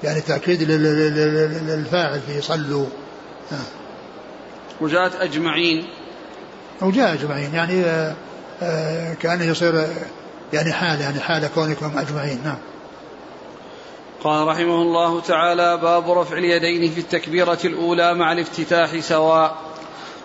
يعني تأكيد للفاعل في صلوا. نعم. وجاءت أجمعين. وجاء أجمعين. يعني آه، آه، كأنه يصير يعني حال يعني حال كونكم أجمعين نعم. قال رحمه الله تعالى باب رفع اليدين في التكبيرة الأولى مع الافتتاح سواء.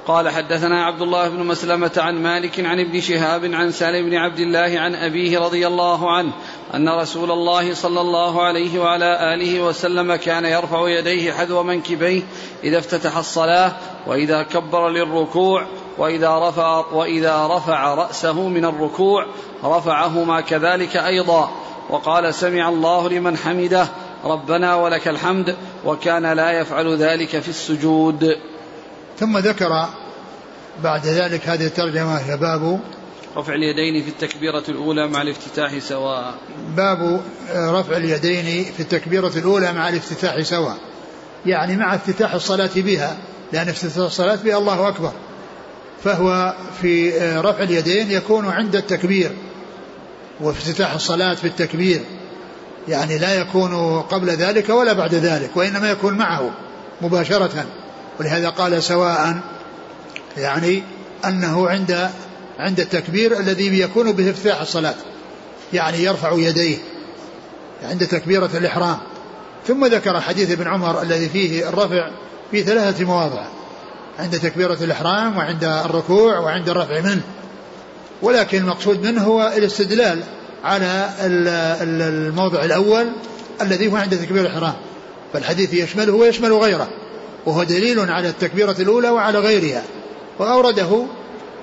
قال حدثنا عبد الله بن مسلمة عن مالك عن ابن شهاب عن سالم بن عبد الله عن أبيه رضي الله عنه أن رسول الله صلى الله عليه وعلى آله وسلم كان يرفع يديه حذو منكبيه إذا افتتح الصلاة وإذا كبر للركوع وإذا رفع وإذا رفع رأسه من الركوع رفعهما كذلك أيضا. وقال سمع الله لمن حمده ربنا ولك الحمد وكان لا يفعل ذلك في السجود. ثم ذكر بعد ذلك هذه الترجمة هي باب رفع اليدين في التكبيرة الأولى مع الافتتاح سواء. باب رفع اليدين في التكبيرة الأولى مع الافتتاح سواء. يعني مع افتتاح الصلاة بها لأن افتتاح الصلاة بها الله أكبر. فهو في رفع اليدين يكون عند التكبير وافتتاح الصلاة في التكبير. يعني لا يكون قبل ذلك ولا بعد ذلك وإنما يكون معه مباشرة. ولهذا قال سواء يعني أنه عند عند التكبير الذي يكون به افتتاح الصلاة. يعني يرفع يديه عند تكبيرة الإحرام. ثم ذكر حديث ابن عمر الذي فيه الرفع في ثلاثة مواضع. عند تكبيرة الإحرام وعند الركوع وعند الرفع منه. ولكن المقصود منه هو الاستدلال على الموضع الأول الذي هو عند تكبير الإحرام. فالحديث يشمله ويشمل غيره وهو دليل على التكبيرة الأولى وعلى غيرها. وأورده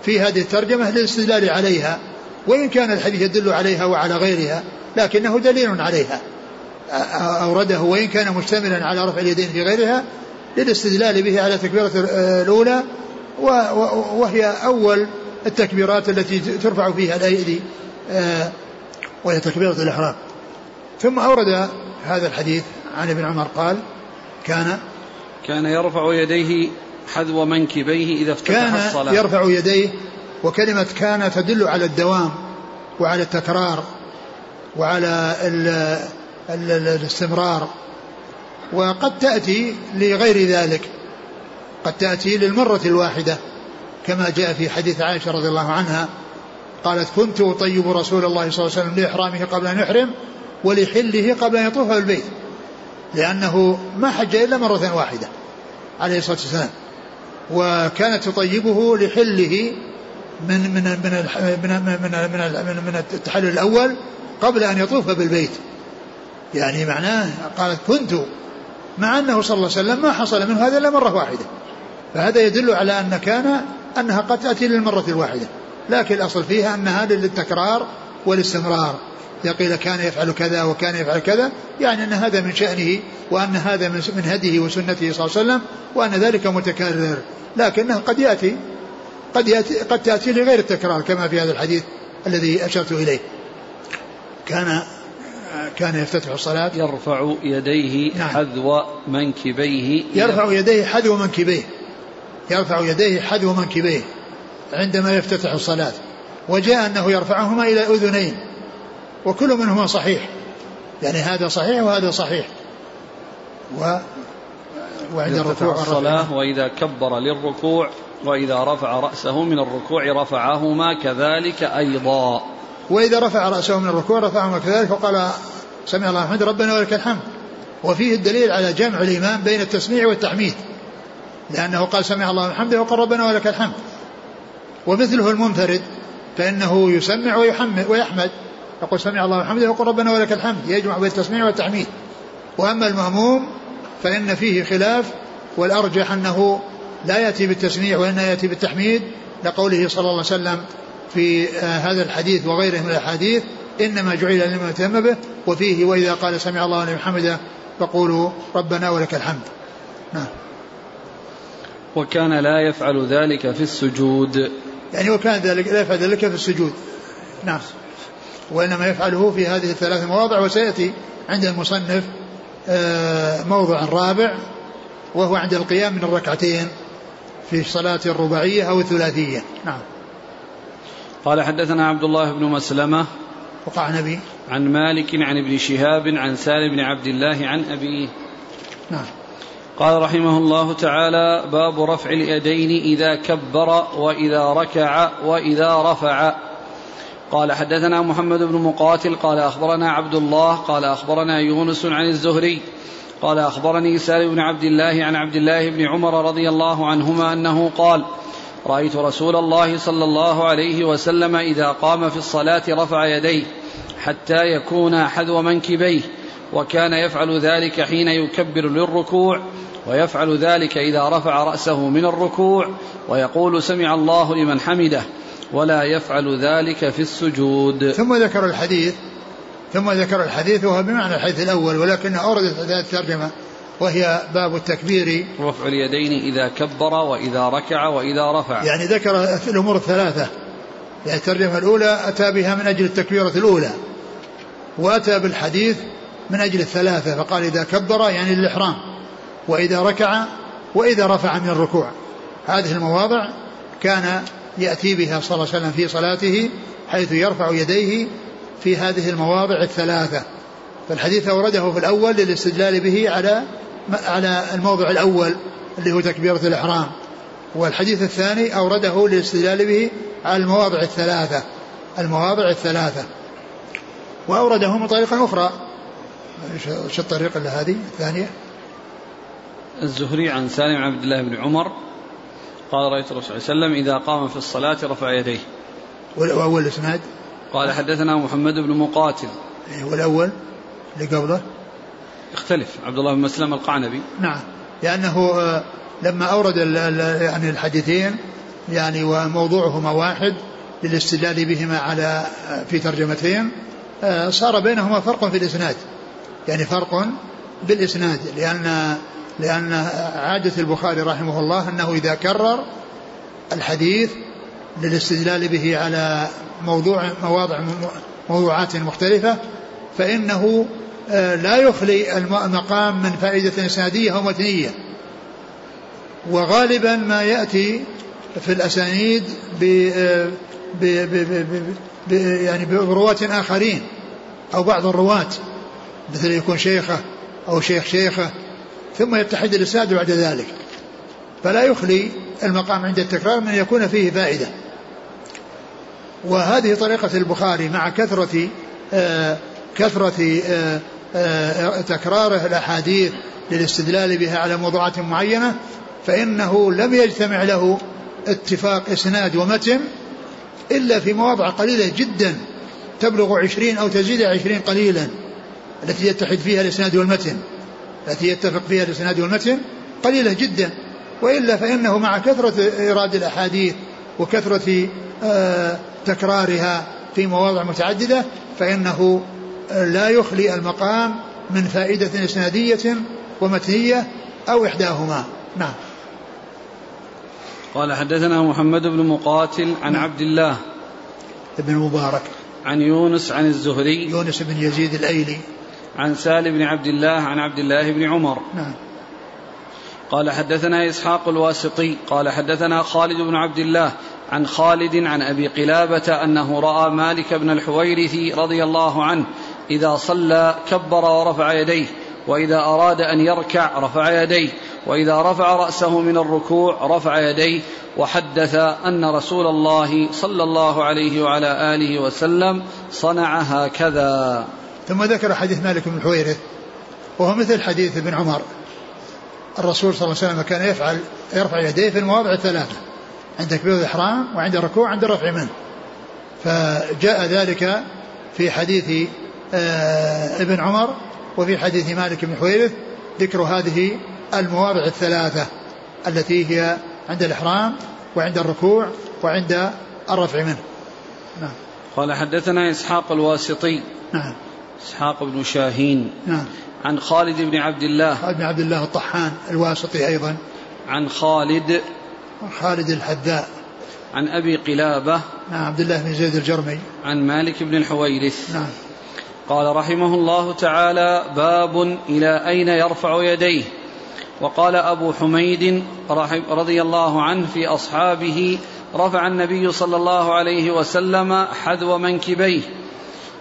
في هذه الترجمة للاستدلال عليها وإن كان الحديث يدل عليها وعلى غيرها لكنه دليل عليها. أورده وإن كان مشتملا على رفع اليدين في غيرها للاستدلال به على التكبيرة الأولى وهي أول التكبيرات التي ترفع فيها الأيدي آه، وهي تكبيرة الإحرام. ثم أورد هذا الحديث عن ابن عمر قال كان كان يرفع يديه حذو منكبيه إذا افتتح كان الصلاة. كان يرفع يديه وكلمة كان تدل على الدوام وعلى التكرار وعلى ال ال ال الاستمرار وقد تأتي لغير ذلك. قد تأتي للمرة الواحدة كما جاء في حديث عائشة رضي الله عنها قالت كنت أطيب رسول الله صلى الله عليه وسلم لإحرامه قبل أن يحرم ولحله قبل أن يطوف بالبيت لأنه ما حج إلا مرة واحدة عليه الصلاة والسلام. وكانت تطيبه لحله من من من من من من, من, من التحلل الأول قبل أن يطوف بالبيت. يعني معناه قالت كنت مع أنه صلى الله عليه وسلم ما حصل منه هذا إلا مرة واحدة. فهذا يدل على أن كان أنها قد تأتي للمرة الواحدة. لكن الأصل فيها أنها للتكرار والاستمرار. قيل كان يفعل كذا وكان يفعل كذا يعني أن هذا من شأنه وأن هذا من هديه وسنته صلى الله عليه وسلم وأن ذلك متكرر. لكنه قد يأتي قد يأتي قد تأتي لغير التكرار كما في هذا الحديث الذي أشرت إليه. كان كان يفتتح الصلاة. يرفع يديه نعم. حذو منكبيه. يرفع يديه حذو منكبيه. يرفع يديه حذو منكبيه عندما يفتتح الصلاة. وجاء أنه يرفعهما إلى الأذنين وكل منهما صحيح. يعني هذا صحيح وهذا صحيح. و وعند الركوع الصلاة وإذا كبر للركوع وإذا رفع رأسه من الركوع رفعهما كذلك أيضا. وإذا رفع رأسه من الركوع رفعهما كذلك وقال سمع الله الحمد ربنا ولك الحمد. وفيه الدليل على جمع الإمام بين التسميع والتحميد. لأنه قال سمع الله الحمد وقال ربنا ولك الحمد. ومثله المنفرد فإنه يسمع ويحمد ويحمد. يقول سمع الله الحمد ويقول ربنا ولك الحمد. يجمع بين التسميع والتحميد. وأما المأموم فإن فيه خلاف والأرجح أنه لا يأتي بالتسميع وإنما يأتي بالتحميد لقوله صلى الله عليه وسلم في آه، هذا الحديث وغيره من الأحاديث إنما جعل لمن يتم به وفيه وإذا قال سمع الله لمن حمده فقولوا ربنا ولك الحمد. نعم. وكان لا يفعل ذلك في السجود. يعني وكان ذلك لا يفعل ذلك في السجود. نعم. وإنما يفعله في هذه الثلاث مواضع وسيأتي عند المصنف آه، موضع رابع وهو عند القيام من الركعتين في صلاة الرباعية أو الثلاثية. نعم. قال حدثنا عبد الله بن مسلمة وقع نبي عن مالك عن ابن شهاب عن سالم بن عبد الله عن أبيه. نعم. قال رحمه الله تعالى باب رفع اليدين إذا كبر وإذا ركع وإذا رفع. قال حدثنا محمد بن مقاتل قال أخبرنا عبد الله قال أخبرنا يونس عن الزهري قال أخبرني سالم بن عبد الله عن عبد الله بن عمر رضي الله عنهما أنه قال رأيت رسول الله صلى الله عليه وسلم إذا قام في الصلاة رفع يديه حتى يكون حذو منكبيه وكان يفعل ذلك حين يكبر للركوع ويفعل ذلك إذا رفع رأسه من الركوع ويقول سمع الله لمن حمده ولا يفعل ذلك في السجود. ثم ذكر الحديث ثم ذكر الحديث وهو بمعنى الحديث الأول ولكن أوردت هذه الترجمة. وهي باب التكبير. رفع اليدين إذا كبر وإذا ركع وإذا رفع. يعني ذكر الأمور الثلاثة. يعني الترجمة الأولى أتى بها من أجل التكبيرة الأولى وأتى بالحديث من أجل الثلاثة فقال إذا كبر يعني الإحرام وإذا ركع وإذا رفع من الركوع. هذه المواضع كان يأتي بها صلى الله عليه وسلم في صلاته حيث يرفع يديه في هذه المواضع الثلاثة. فالحديث أورده في الأول للاستدلال به على على الموضع الأول اللي هو تكبيرة الإحرام والحديث الثاني أورده للاستدلال به على المواضع الثلاثة المواضع الثلاثة. وأورده من طريقة أخرى. إيش الطريقة اللي هذه الثانية؟ الزهري عن سالم عبد الله بن عمر قال رأيت الرسول صلى الله عليه وسلم إذا قام في الصلاة رفع يديه. والأول الإسناد؟ قال حدثنا محمد بن مقاتل. إيه، والأول اللي قبله؟ اختلف. عبد الله بن مسلم القعنبي. نعم. لأنه آه، لما أورد يعني الحديثين يعني وموضوعهما واحد للاستدلال بهما على آه، في ترجمتين آه، صار بينهما فرق في الإسناد. يعني فرق بالإسناد لأن لأن عادة البخاري رحمه الله أنه إذا كرر الحديث للاستدلال به على موضوع مواضع موضوعات مختلفة فإنه لا يخلي المقام من فائدة إسنادية أو متنية. وغالبا ما يأتي في الأسانيد ب ب يعني برواة آخرين أو بعض الرواة مثل يكون شيخة أو شيخ شيخة ثم يتحد الإسناد بعد ذلك. فلا يخلي المقام عند التكرار من يكون فيه فائدة. وهذه طريقة البخاري مع كثرة آه كثرة آه آه تكراره الأحاديث للاستدلال بها على موضوعات معينة فإنه لم يجتمع له اتفاق إسناد ومتن إلا في مواضع قليلة جدا تبلغ عشرين أو تزيد عشرين قليلا التي يتحد فيها الإسناد والمتن. التي يتفق فيها الإسناد والمتن قليلة جدا وإلا فإنه مع كثرة إيراد الأحاديث وكثرة آه، تكرارها في مواضع متعددة فإنه لا يخلي المقام من فائدة إسنادية ومتنية أو إحداهما. نعم. قال حدثنا محمد بن مقاتل عن نعم. عبد الله بن المبارك عن يونس عن الزهري يونس بن يزيد الأيلي. عن سالم بن عبد الله عن عبد الله بن عمر. نعم. قال حدثنا إسحاق الواسطي قال حدثنا خالد بن عبد الله عن خالد عن أبي قلابة أنه رأى مالك بن الحويرث رضي الله عنه إذا صلى كبر ورفع يديه وإذا أراد أن يركع رفع يديه وإذا رفع رأسه من الركوع رفع يديه وحدث أن رسول الله صلى الله عليه وعلى آله وسلم صنع هكذا. ثم ذكر حديث مالك بن الحويرث وهو مثل حديث ابن عمر. الرسول صلى الله عليه وسلم كان يفعل يرفع يديه في المواضع الثلاثة عند تكبير الإحرام وعند الركوع وعند الرفع منه. فجاء ذلك في حديث ابن عمر وفي حديث مالك بن حويرث ذكر هذه المواضع الثلاثة التي هي عند الإحرام وعند الركوع وعند الرفع منه. نعم. قال حدثنا إسحاق الواسطي. نعم. إسحاق بن شاهين. نعم. عن خالد بن عبد الله. خالد بن عبد الله الطحان الواسطي أيضا. عن خالد. خالد الحذاء. عن أبي قلابة. نعم عبد الله بن زيد الجرمي. عن مالك بن الحويرث. نعم. قال رحمه الله تعالى باب إلى أين يرفع يديه. وقال أبو حميد رضي الله عنه في أصحابه رفع النبي صلى الله عليه وسلم حذو منكبيه.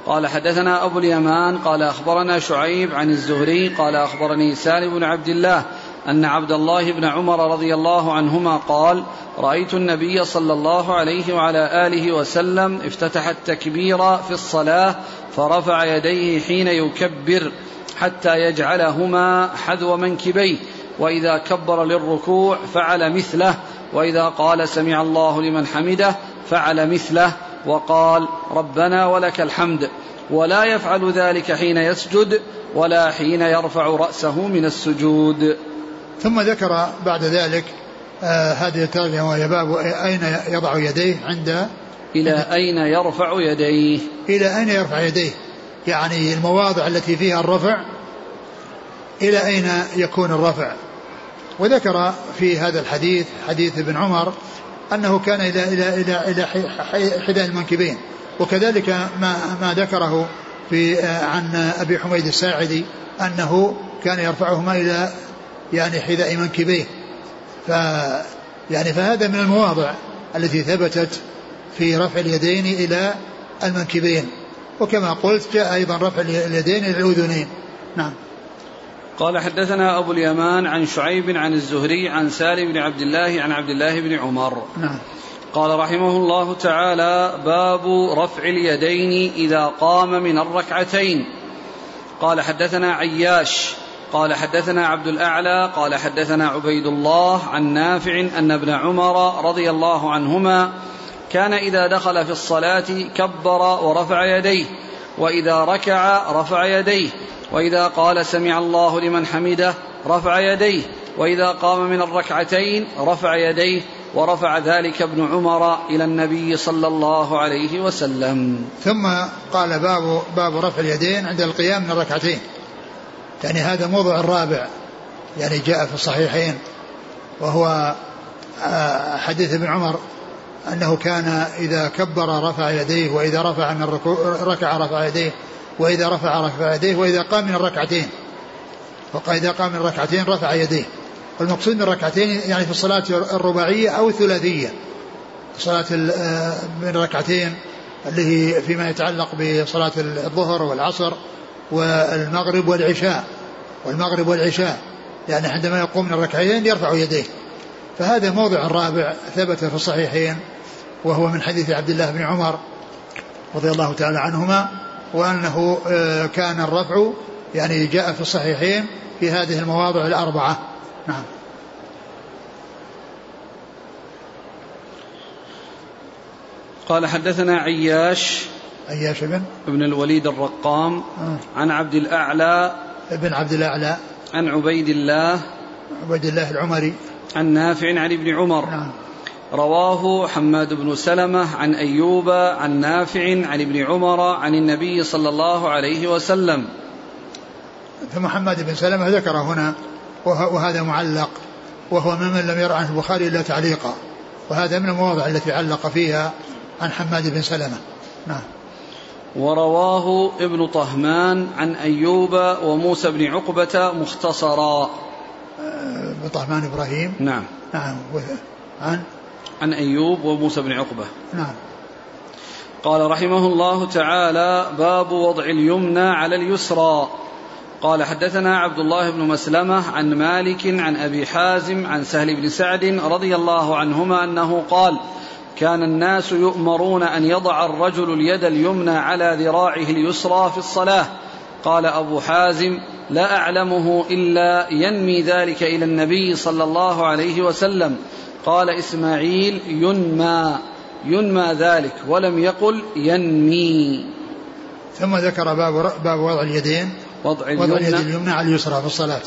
قال حدثنا أبو اليمان قال أخبرنا شعيب عن الزهري قال أخبرني سالم بن عبد الله أن عبد الله بن عمر رضي الله عنهما قال رأيت النبي صلى الله عليه وعلى آله وسلم افتتح التكبير في الصلاة فرفع يديه حين يكبر حتى يجعلهما حذو منكبيه. وإذا كبر للركوع فعل مثله وإذا قال سمع الله لمن حمده فعل مثله وقال ربنا ولك الحمد. ولا يفعل ذلك حين يسجد ولا حين يرفع رأسه من السجود. ثم ذكر بعد ذلك آه هذه الترجمة وهي باب أين يضع يديه عند إلى أين يرفع يديه؟ إلى أين يرفع يديه؟ يعني المواضع التي فيها الرفع إلى أين يكون الرفع؟ وذكر في هذا الحديث حديث ابن عمر أنه كان إلى إلى إلى إلى حذاء المنكبين. وكذلك ما ما ذكره في آه، عن أبي حميد الساعدي أنه كان يرفعهما إلى يعني حذاء منكبيه. ف يعني فهذا من المواضع التي ثبتت في رفع اليدين إلى المنكبين. وكما قلت جاء أيضا رفع اليدين إلى الأذنين. نعم. قال حدثنا أبو اليمان عن شعيب عن الزهري عن سالم بن عبد الله عن عبد الله بن عمر. نعم. قال رحمه الله تعالى باب رفع اليدين إذا قام من الركعتين. قال حدثنا عياش قال حدثنا عبد الأعلى قال حدثنا عبيد الله عن نافع أن ابن عمر رضي الله عنهما كان إذا دخل في الصلاة كبر ورفع يديه وإذا ركع رفع يديه وإذا قال سمع الله لمن حمده رفع يديه وإذا قام من الركعتين رفع يديه ورفع ذلك ابن عمر إلى النبي صلى الله عليه وسلم. ثم قال باب باب رفع اليدين عند القيام من الركعتين. يعني هذا موضع الرابع يعني جاء في الصحيحين وهو آه، حديث ابن عمر. أنه كان إذا كبر رفع يديه وإذا رفع من ركع رفع يديه وإذا رفع رفع يديه وإذا قام من الركعتين وقال إذا قام من الركعتين رفع يديه. والمقصود من الركعتين يعني في الصلاة الرباعية أو الثلاثية. صلاة آه، من الركعتين اللي هي فيما يتعلق بصلاة الظهر والعصر والمغرب والعشاء. والمغرب والعشاء. يعني عندما يقوم من الركعتين يرفع يديه. فهذا موضع الرابع ثبت في الصحيحين. وهو من حديث عبد الله بن عمر رضي الله تعالى عنهما وأنه آه، كان الرفع يعني جاء في الصحيحين في هذه المواضع الأربعة. نعم. قال حدثنا عياش عياش بن؟ ابن الوليد الرقام آه. عن عبد الأعلى ابن عبد الأعلى. عن عبيد الله عبيد الله العمري. عن نافع عن ابن عمر. نعم. رواه حماد بن سلمة عن أيوب عن نافع عن ابن عمر عن النبي صلى الله عليه وسلم. ثم حماد بن سلمة ذكر هنا وهذا معلق وهو ممن لم يرى عنه البخاري إلا تعليقا وهذا من المواضع التي علق فيها عن حماد بن سلمة. نعم. ورواه ابن طهمان عن أيوب وموسى بن عقبة مختصرا. ابن طهمان إبراهيم. نعم. نعم. عن عن أيوب وموسى بن عقبة. نعم. قال رحمه الله تعالى باب وضع اليمنى على اليسرى. قال حدثنا عبد الله بن مسلمة عن مالك عن أبي حازم عن سهل بن سعد رضي الله عنهما أنه قال كان الناس يؤمرون أن يضع الرجل اليد اليمنى على ذراعه اليسرى في الصلاة. قال أبو حازم لا أعلمه إلا ينمي ذلك إلى النبي صلى الله عليه وسلم. قال إسماعيل ينمى ينمى ذلك ولم يقل ينمي. ثم ذكر باب باب وضع اليدين. وضع اليمنى, وضع اليد اليمنى. على اليسرى في الصلاة.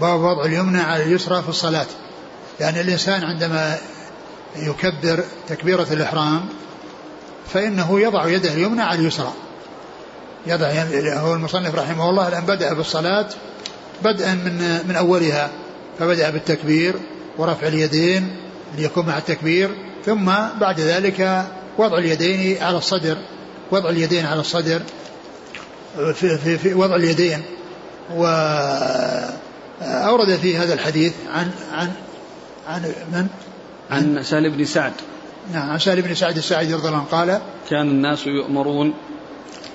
باب وضع اليمنى على اليسرى في الصلاة. يعني الإنسان عندما يكبر تكبيرة الإحرام فإنه يضع يده اليمنى على اليسرى. يضع هو المصنف رحمه الله الآن بدأ بالصلاة بدءا من من أولها فبدأ بالتكبير. ورفع اليدين ليكون مع التكبير ثم بعد ذلك وضع اليدين على الصدر وضع اليدين على الصدر في, في, في وضع اليدين. وأورد في هذا الحديث عن عن عن من؟ عن سهل بن سعد. نعم عن سهل بن سعد الساعدي رضي الله عنه. قال كان الناس يؤمرون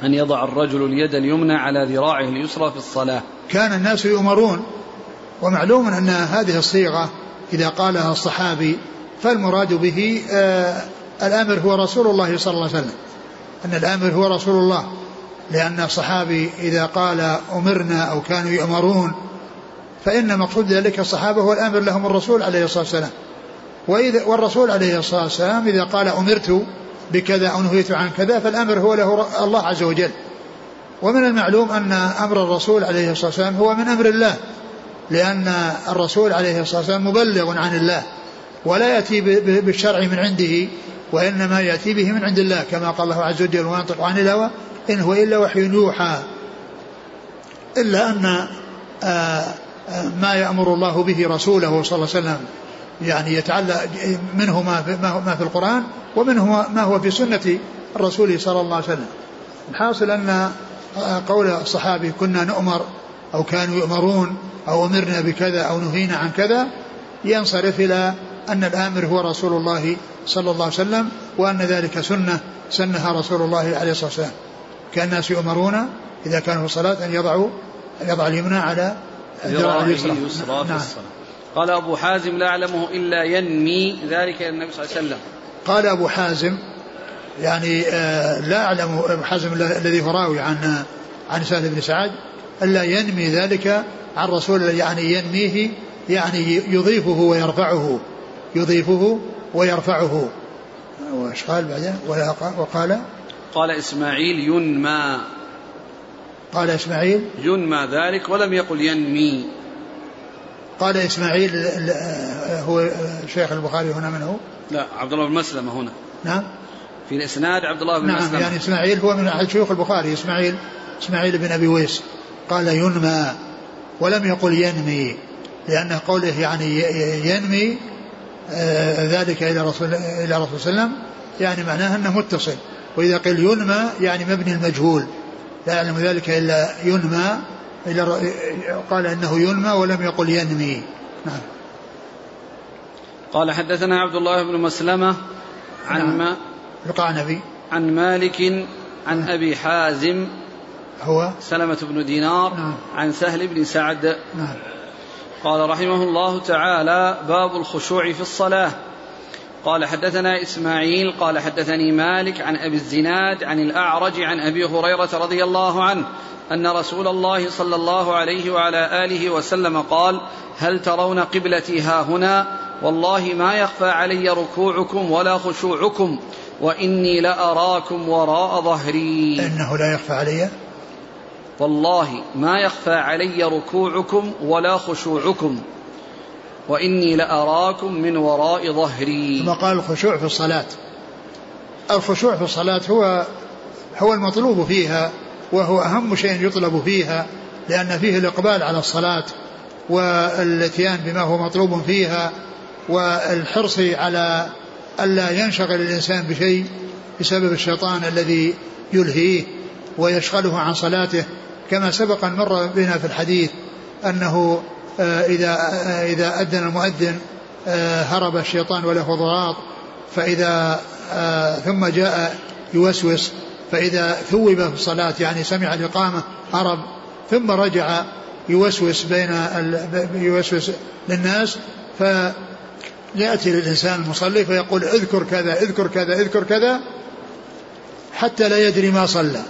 أن يضع الرجل اليد اليمنى على ذراعه اليسرى في الصلاة. كان الناس يؤمرون ومعلوم أن هذه الصيغة إذا قالها الصحابي فالمراد به آه الآمر هو رسول الله صلى الله عليه وسلم. أن الآمر هو رسول الله. لأن الصحابي إذا قال أمرنا أو كانوا يؤمرون فإن مقصود ذلك الصحابة هو الآمر لهم الرسول عليه الصلاة والسلام. وإذا والرسول عليه الصلاة والسلام إذا قال أمرت بكذا أو نهيت عن كذا فالأمر هو له الله عز وجل. ومن المعلوم أن أمر الرسول عليه الصلاة والسلام هو من أمر الله. لأن الرسول عليه الصلاة والسلام مبلغ عن الله ولا يأتي بالشرع من عنده وإنما يأتي به من عند الله كما قال الله عز وجل وينطق عن الهوى إن هو إلا وحي يوحى. إلا أن آه، آه، ما يأمر الله به رسوله صلى الله عليه وسلم يعني يتعلق منه ما ما في القرآن ومنه ما هو في سنة الرسول صلى الله عليه وسلم. الحاصل أن آه، قول الصحابي كنا نؤمر أو كانوا يؤمرون أو أمرنا بكذا أو نهينا عن كذا ينصرف إلى أن الآمر هو رسول الله صلى الله عليه وسلم وأن ذلك سنة سنها رسول الله عليه الصلاة والسلام. كان الناس يؤمرون إذا كانوا في الصلاة أن يضعوا أن يضع اليمنى على الذراع اليسرى. نعم. قال أبو حازم لا أعلمه إلا ينمي ذلك إلى النبي صلى الله عليه وسلم. قال أبو حازم يعني آه لا أعلم أبو حازم الذي هو راوي عن عن سهل بن سعد ألا ينمي ذلك عن رسول يعني ينميه يعني يضيفه ويرفعه يضيفه ويرفعه. وإيش قال بعدين؟ وقال؟ قال إسماعيل ينمى. قال إسماعيل؟ ينمى ذلك ولم يقل ينمي. قال إسماعيل هو شيخ البخاري هنا من هو؟ لا عبد الله بن مسلمة هنا. نعم. في الإسناد عبد الله بن نعم مسلمة. يعني إسماعيل هو من أحد شيوخ البخاري. إسماعيل إسماعيل بن أبي ويس. قال ينمى ولم يقل ينمي لأن قوله يعني ينمي آه، ذلك إلى رسول إلى رسول صلى الله عليه وسلم يعني معناه أنه متصل. وإذا قيل ينمى يعني مبني المجهول لا يعلم ذلك إلا ينمى إلا قال إنه ينمى ولم يقل ينمي. نعم. قال حدثنا عبد الله بن مسلمة عن نعم. ما القعنبي عن مالك عن أبي حازم هو؟ سلمة بن دينار نعم. عن سهل بن سعد. نعم. قال رحمه الله تعالى باب الخشوع في الصلاة. قال حدثنا إسماعيل قال حدثني مالك عن أبي الزناد عن الأعرج عن أبي هريرة رضي الله عنه أن رسول الله صلى الله عليه وعلى آله وسلم قال هل ترون قبلتي ها هنا؟ والله ما يخفى علي ركوعكم ولا خشوعكم وإني لأراكم وراء ظهري. إنه لا يخفى علي؟ والله ما يخفى علي ركوعكم ولا خشوعكم وإني لأراكم من وراء ظهري. ثم قال الخشوع في الصلاة. الخشوع في الصلاة هو هو المطلوب فيها وهو أهم شيء يطلب فيها لأن فيه الإقبال على الصلاة والاتيان بما هو مطلوب فيها والحرص على ألا ينشغل الإنسان بشيء بسبب الشيطان الذي يلهيه ويشغله عن صلاته. كما سبق أن مر بنا في الحديث أنه آه، إذا آه، إذا أذن المؤذن آه، هرب الشيطان وله ضراط فإذا ثم جاء يوسوس فإذا ثوب في الصلاة يعني سمع الإقامة هرب ثم رجع يوسوس بين ال... يوسوس للناس فيأتي للإنسان المصلي فيقول اذكر كذا اذكر كذا اذكر كذا حتى لا يدري ما صلى.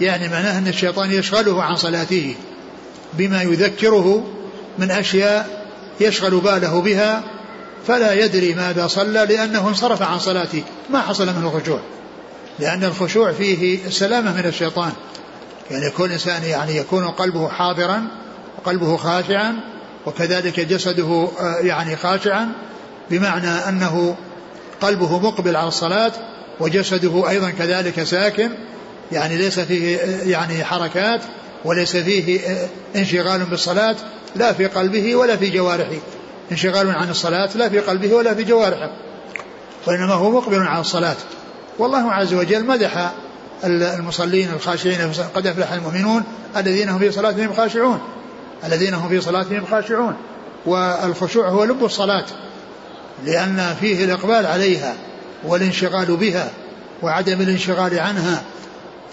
يعني معناه أن الشيطان يشغله عن صلاته بما يذكره من أشياء يشغل باله بها فلا يدري ماذا صلى لأنه انصرف عن صلاته ما حصل منه الخشوع لأن الخشوع فيه السلامة من الشيطان. يعني يكون الإنسان يعني يكون قلبه حاضرا وقلبه خاشعا وكذلك جسده آه، يعني خاشعا بمعنى أنه قلبه مقبل على الصلاة وجسده أيضا كذلك ساكن يعني ليس فيه يعني حركات وليس فيه انشغال بالصلاة لا في قلبه ولا في جوارحه. انشغال عن الصلاة لا في قلبه ولا في جوارحه. وإنما هو مقبل على الصلاة. والله عز وجل مدح المصلين الخاشعين قد أفلح المؤمنون الذين هم في صلاتهم خاشعون. الذين هم في صلاتهم خاشعون. والخشوع هو لب الصلاة لأن فيه الإقبال عليها والانشغال بها وعدم الانشغال عنها.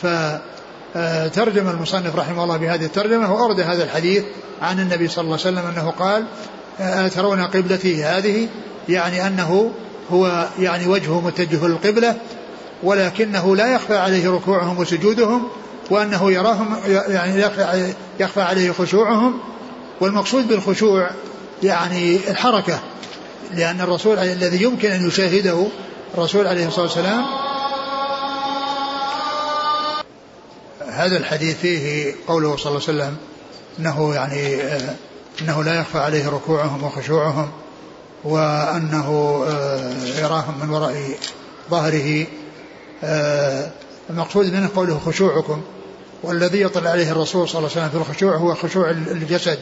فترجم المصنف رحمه الله بهذه الترجمة وأرد هذا الحديث عن النبي صلى الله عليه وسلم أنه قال ترون قبلتي هذه؟ يعني أنه هو يعني وجهه متجه للقبلة ولكنه لا يخفى عليه ركوعهم وسجودهم وأنه يراهم يعني يخفى عليه خشوعهم والمقصود بالخشوع يعني الحركة لأن الرسول الذي يمكن أن يشاهده الرسول عليه الصلاة والسلام هذا الحديث فيه قوله صلى الله عليه وسلم إنه يعني إنه لا يخفى عليه ركوعهم وخشوعهم وأنه يراهم من وراء ظهره المقصود منه قوله خشوعكم والذي يطلع عليه الرسول صلى الله عليه وسلم في الخشوع هو خشوع الجسد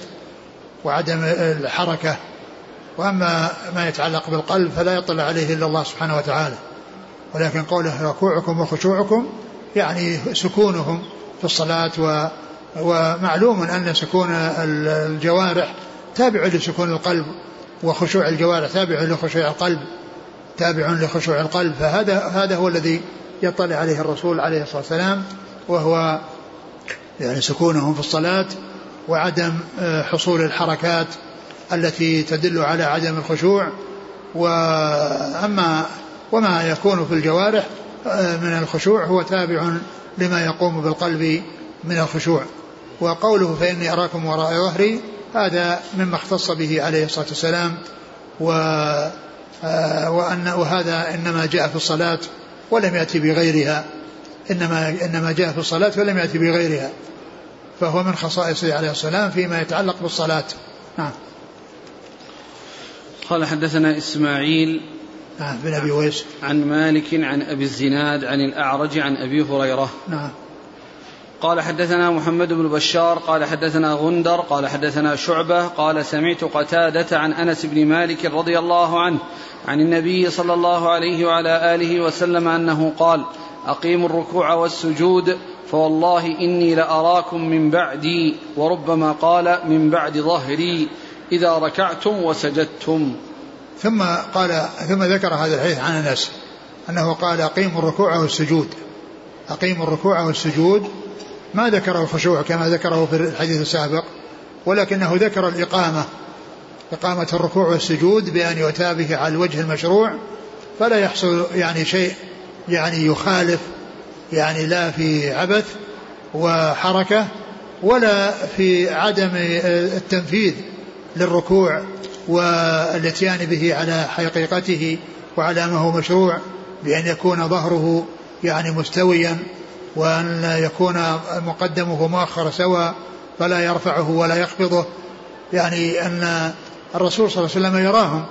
وعدم الحركة. وأما ما يتعلق بالقلب فلا يطلع عليه إلا الله سبحانه وتعالى ولكن قوله ركوعكم وخشوعكم يعني سكونهم. في الصلاة و ومعلوم أن سكون الجوارح تابع لسكون القلب وخشوع الجوارح تابع لخشوع القلب تابع لخشوع القلب. فهذا هذا هو الذي يطلع عليه الرسول عليه الصلاة والسلام وهو يعني سكونهم في الصلاة وعدم آه، حصول الحركات التي تدل على عدم الخشوع. وأما وما يكون في الجوارح آه، من الخشوع هو تابع لما يقوم بالقلب من الخشوع. وقوله فإني أراكم وراء ظهري هذا مما اختص به عليه الصلاة والسلام و آه، وأن وهذا إنما جاء في الصلاة ولم يأتي بغيرها. إنما إنما جاء في الصلاة ولم يأتي بغيرها. فهو من خصائصه عليه السلام فيما يتعلق بالصلاة. نعم. قال حدثنا إسماعيل نعم بن أبي ويس. عن مالك عن أبي الزناد عن الأعرج عن أبي هريرة. نعم. قال حدثنا محمد بن بشار قال حدثنا غندر قال حدثنا شعبة قال سمعت قتادة عن أنس بن مالك رضي الله عنه عن النبي صلى الله عليه وعلى آله وسلم أنه قال أقيموا الركوع والسجود فوالله إني لأراكم من بعدي وربما قال من بعد ظهري إذا ركعتم وسجدتم. ثم قال ثم ذكر هذا الحديث عن أنس أنه قال أقيموا الركوع والسجود. أقيموا الركوع والسجود ما ذكر الخشوع كما ذكره في الحديث السابق ولكنه ذكر الإقامة إقامة الركوع والسجود بأن يؤتى به على الوجه المشروع فلا يحصل يعني شيء يعني يخالف يعني لا في عبث وحركة ولا في عدم التنفيذ للركوع والاتيان به على حقيقته وعلى ما هو مشروع بأن يكون ظهره يعني مستويا وأن يكون مقدمه ومؤخر سواء فلا يرفعه ولا يخفضه. يعني أن الرسول صلى الله عليه وسلم يراهم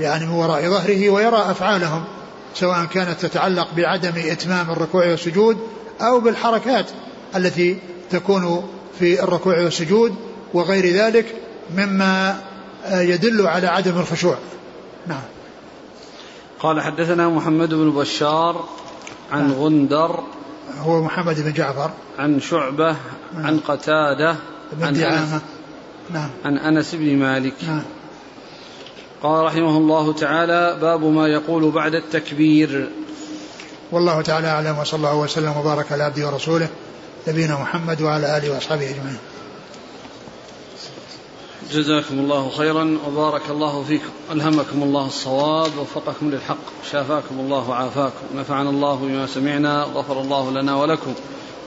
يعني من وراء ظهره ويرى أفعالهم سواء كانت تتعلق بعدم إتمام الركوع والسجود أو بالحركات التي تكون في الركوع والسجود وغير ذلك مما يدل على عدم الخشوع. نعم. قال حدثنا محمد بن بشار عن نعم. غندر. هو محمد بن جعفر. عن شعبة نعم. عن قتادة بن عن أنس. نعم. عن أنس بن مالك. نعم. قال رحمه الله تعالى باب ما يقول بعد التكبير. والله تعالى أعلم وصلى الله وسلم وبارك على عبده ورسوله نبينا محمد وعلى آله وأصحابه أجمعين. جزاكم الله خيرا وبارك الله فيكم. ألهمكم الله الصواب ووفقكم للحق شافاكم الله وعافاكم نفعنا الله بما سمعنا غفر الله لنا ولكم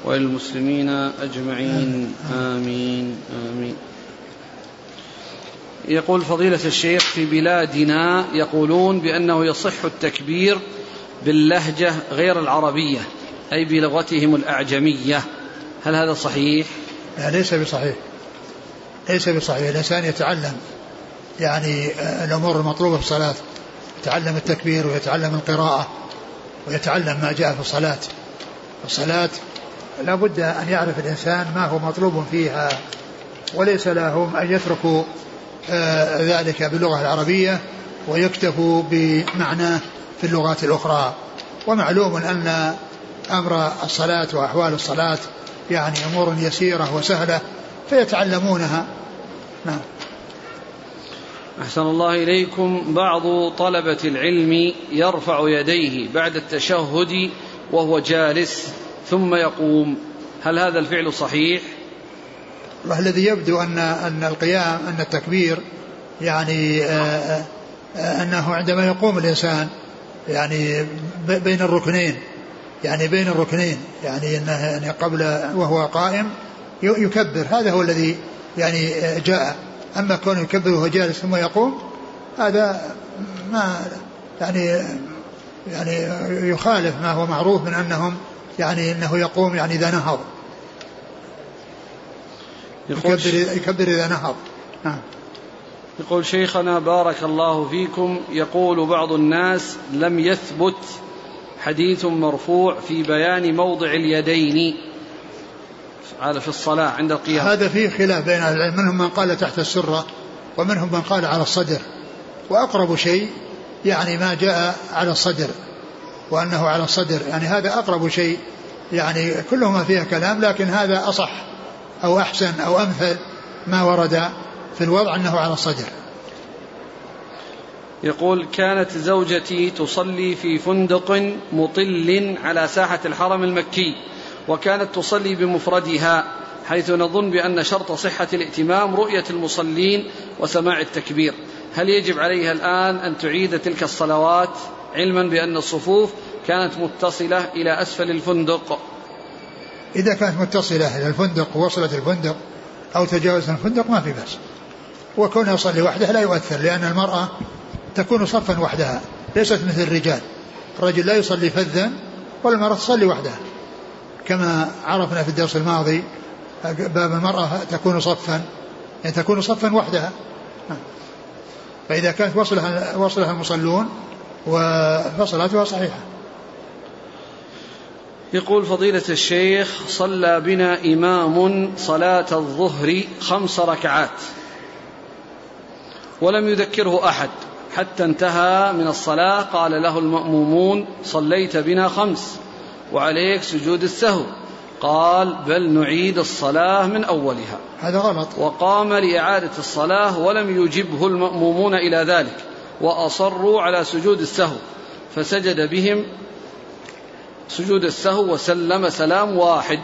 وللمسلمين أجمعين. آمين آمين. يقول فضيلة الشيخ في بلادنا يقولون بأنه يصح التكبير باللهجة غير العربية أي بلغتهم الأعجمية. هل هذا صحيح؟ لا ليس بصحيح. ليس بصحيح الإنسان يتعلم يعني الأمور المطلوبة في الصلاة. يتعلم التكبير ويتعلم القراءة ويتعلم ما جاء في الصلاة. الصلاة لا بد أن يعرف الإنسان ما هو مطلوب فيها وليس لهم أن يتركوا آه، ذلك باللغة العربية ويكتفوا بمعناه في اللغات الأخرى. ومعلوم أن أمر الصلاة وأحوال الصلاة يعني أمور يسيرة وسهلة فيتعلمونها. نعم. أحسن الله إليكم. بعض طلبة العلم يرفع يديه بعد التشهد وهو جالس ثم يقوم. هل هذا الفعل صحيح؟ الذي يبدو أن أن القيام أن التكبير يعني آه، آه، أنه عندما يقوم الإنسان يعني بين الركنين. يعني بين الركنين. يعني انه يعني قبل وهو قائم يكبر. هذا هو الذي يعني جاء. أما كونه يكبر وهو جالس ثم يقوم هذا ما يعني يعني يخالف ما هو معروف من أنهم يعني إنه يقوم يعني إذا نهض. يكبر يكبر إذا نهض. نعم. يقول شيخنا بارك الله فيكم. يقول بعض الناس لم يثبت حديث مرفوع في بيان موضع اليدين. على في الصلاة عند القيام. هذا فيه خلاف بين أهل العلم. منهم من قال تحت السرة ومنهم من قال على الصدر. وأقرب شيء يعني ما جاء على الصدر وأنه على الصدر. يعني هذا أقرب شيء. يعني كلهما فيها كلام لكن هذا أصح أو أحسن أو أمثل ما ورد في الوضع أنه على الصدر. يقول كانت زوجتي تصلي في فندق مطل على ساحة الحرم المكي. وكانت تصلي بمفردها حيث نظن بأن شرط صحة الائتمام رؤية المصلين وسماع التكبير. هل يجب عليها الآن أن تعيد تلك الصلوات علما بأن الصفوف كانت متصلة إلى أسفل الفندق؟ إذا كانت متصلة إلى الفندق ووصلت الفندق أو تجاوزت الفندق ما في بأس. وكونها يصلي وحده لا يؤثر لأن المرأة تكون صفا وحدها ليست مثل الرجال. الرجل لا يصلي فذا والمرأة تصلي وحدها. كما عرفنا في الدرس الماضي باب المرأة تكون صفا يعني تكون صفا وحدها. فإذا كانت وصلها وصلها المصلون فصلاتها صحيحة يقول فضيلة الشيخ صلى بنا إمام صلاة الظهر خمس ركعات ولم يذكره أحد حتى انتهى من الصلاة قال له المأمومون صليت بنا خمس. وعليك سجود السهو. قال بل نعيد الصلاة من أولها. هذا غلط. وقام لإعادة الصلاة ولم يجبه المأمومون إلى ذلك وأصروا على سجود السهو. فسجد بهم سجود السهو وسلم سلام واحد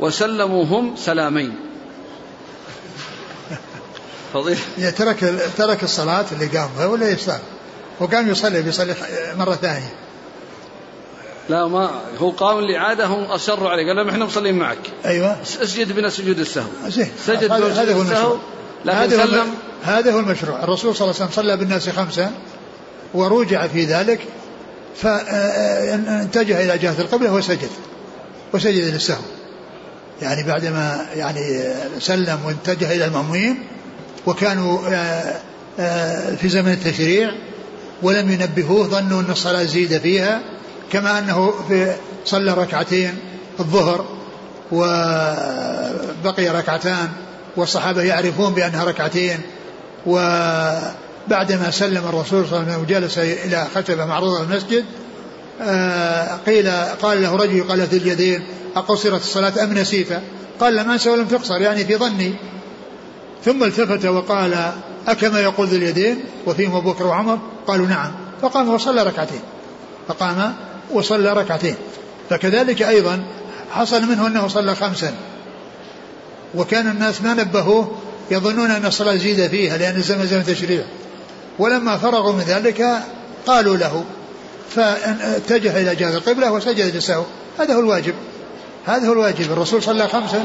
وسلموا هم سلامين يعني ترك ترك الصلاة اللي قام ولا يستاهل وقام يصلي بيصلي مرة ثانية. لا ما هو قام الإعادة هم أصروا عليه. قال لهم إحنا مصلين معك. أيوة. اسجد بنا سجود السهو. زين. سجد هذا, هو المشروع. هذا هو, هذا هو المشروع. الرسول صلى الله عليه وسلم صلى بالناس خمسة ورجع في ذلك فاتجه إلى جهة القبلة وسجد. وسجد للسهو يعني بعدما يعني سلم واتجه إلى المأمومين وكانوا آه، آه، في زمن التشريع ولم ينبهوه ظنوا أن الصلاة زيد فيها. كما أنه في صلى ركعتين الظهر وبقي ركعتان والصحابة يعرفون بأنها ركعتين وبعدما سلم الرسول صلى الله عليه وسلم وجلس إلى خشبة معروضة المسجد آه، قيل قال له رجل قال في اليدين أقصرت الصلاة أم نسيت؟ قال لم أنسى ولم تقصر يعني في ظني. ثم التفت وقال أكما يقول ذو اليدين وفيهم أبو بكر وعمر؟ قالوا نعم. فقام وصلى ركعتين. فقام وصلى ركعتين. فكذلك أيضا حصل منه أنه صلى خمسا. وكان الناس ما نبهوه يظنون أن الصلاة زيد فيها لأن الزمن زمن تشريع. ولما فرغوا من ذلك قالوا له فاتجه إلى جهة القبلة وسجد للسهو. هذا هو الواجب. هذا هو الواجب. الرسول صلى خمسا.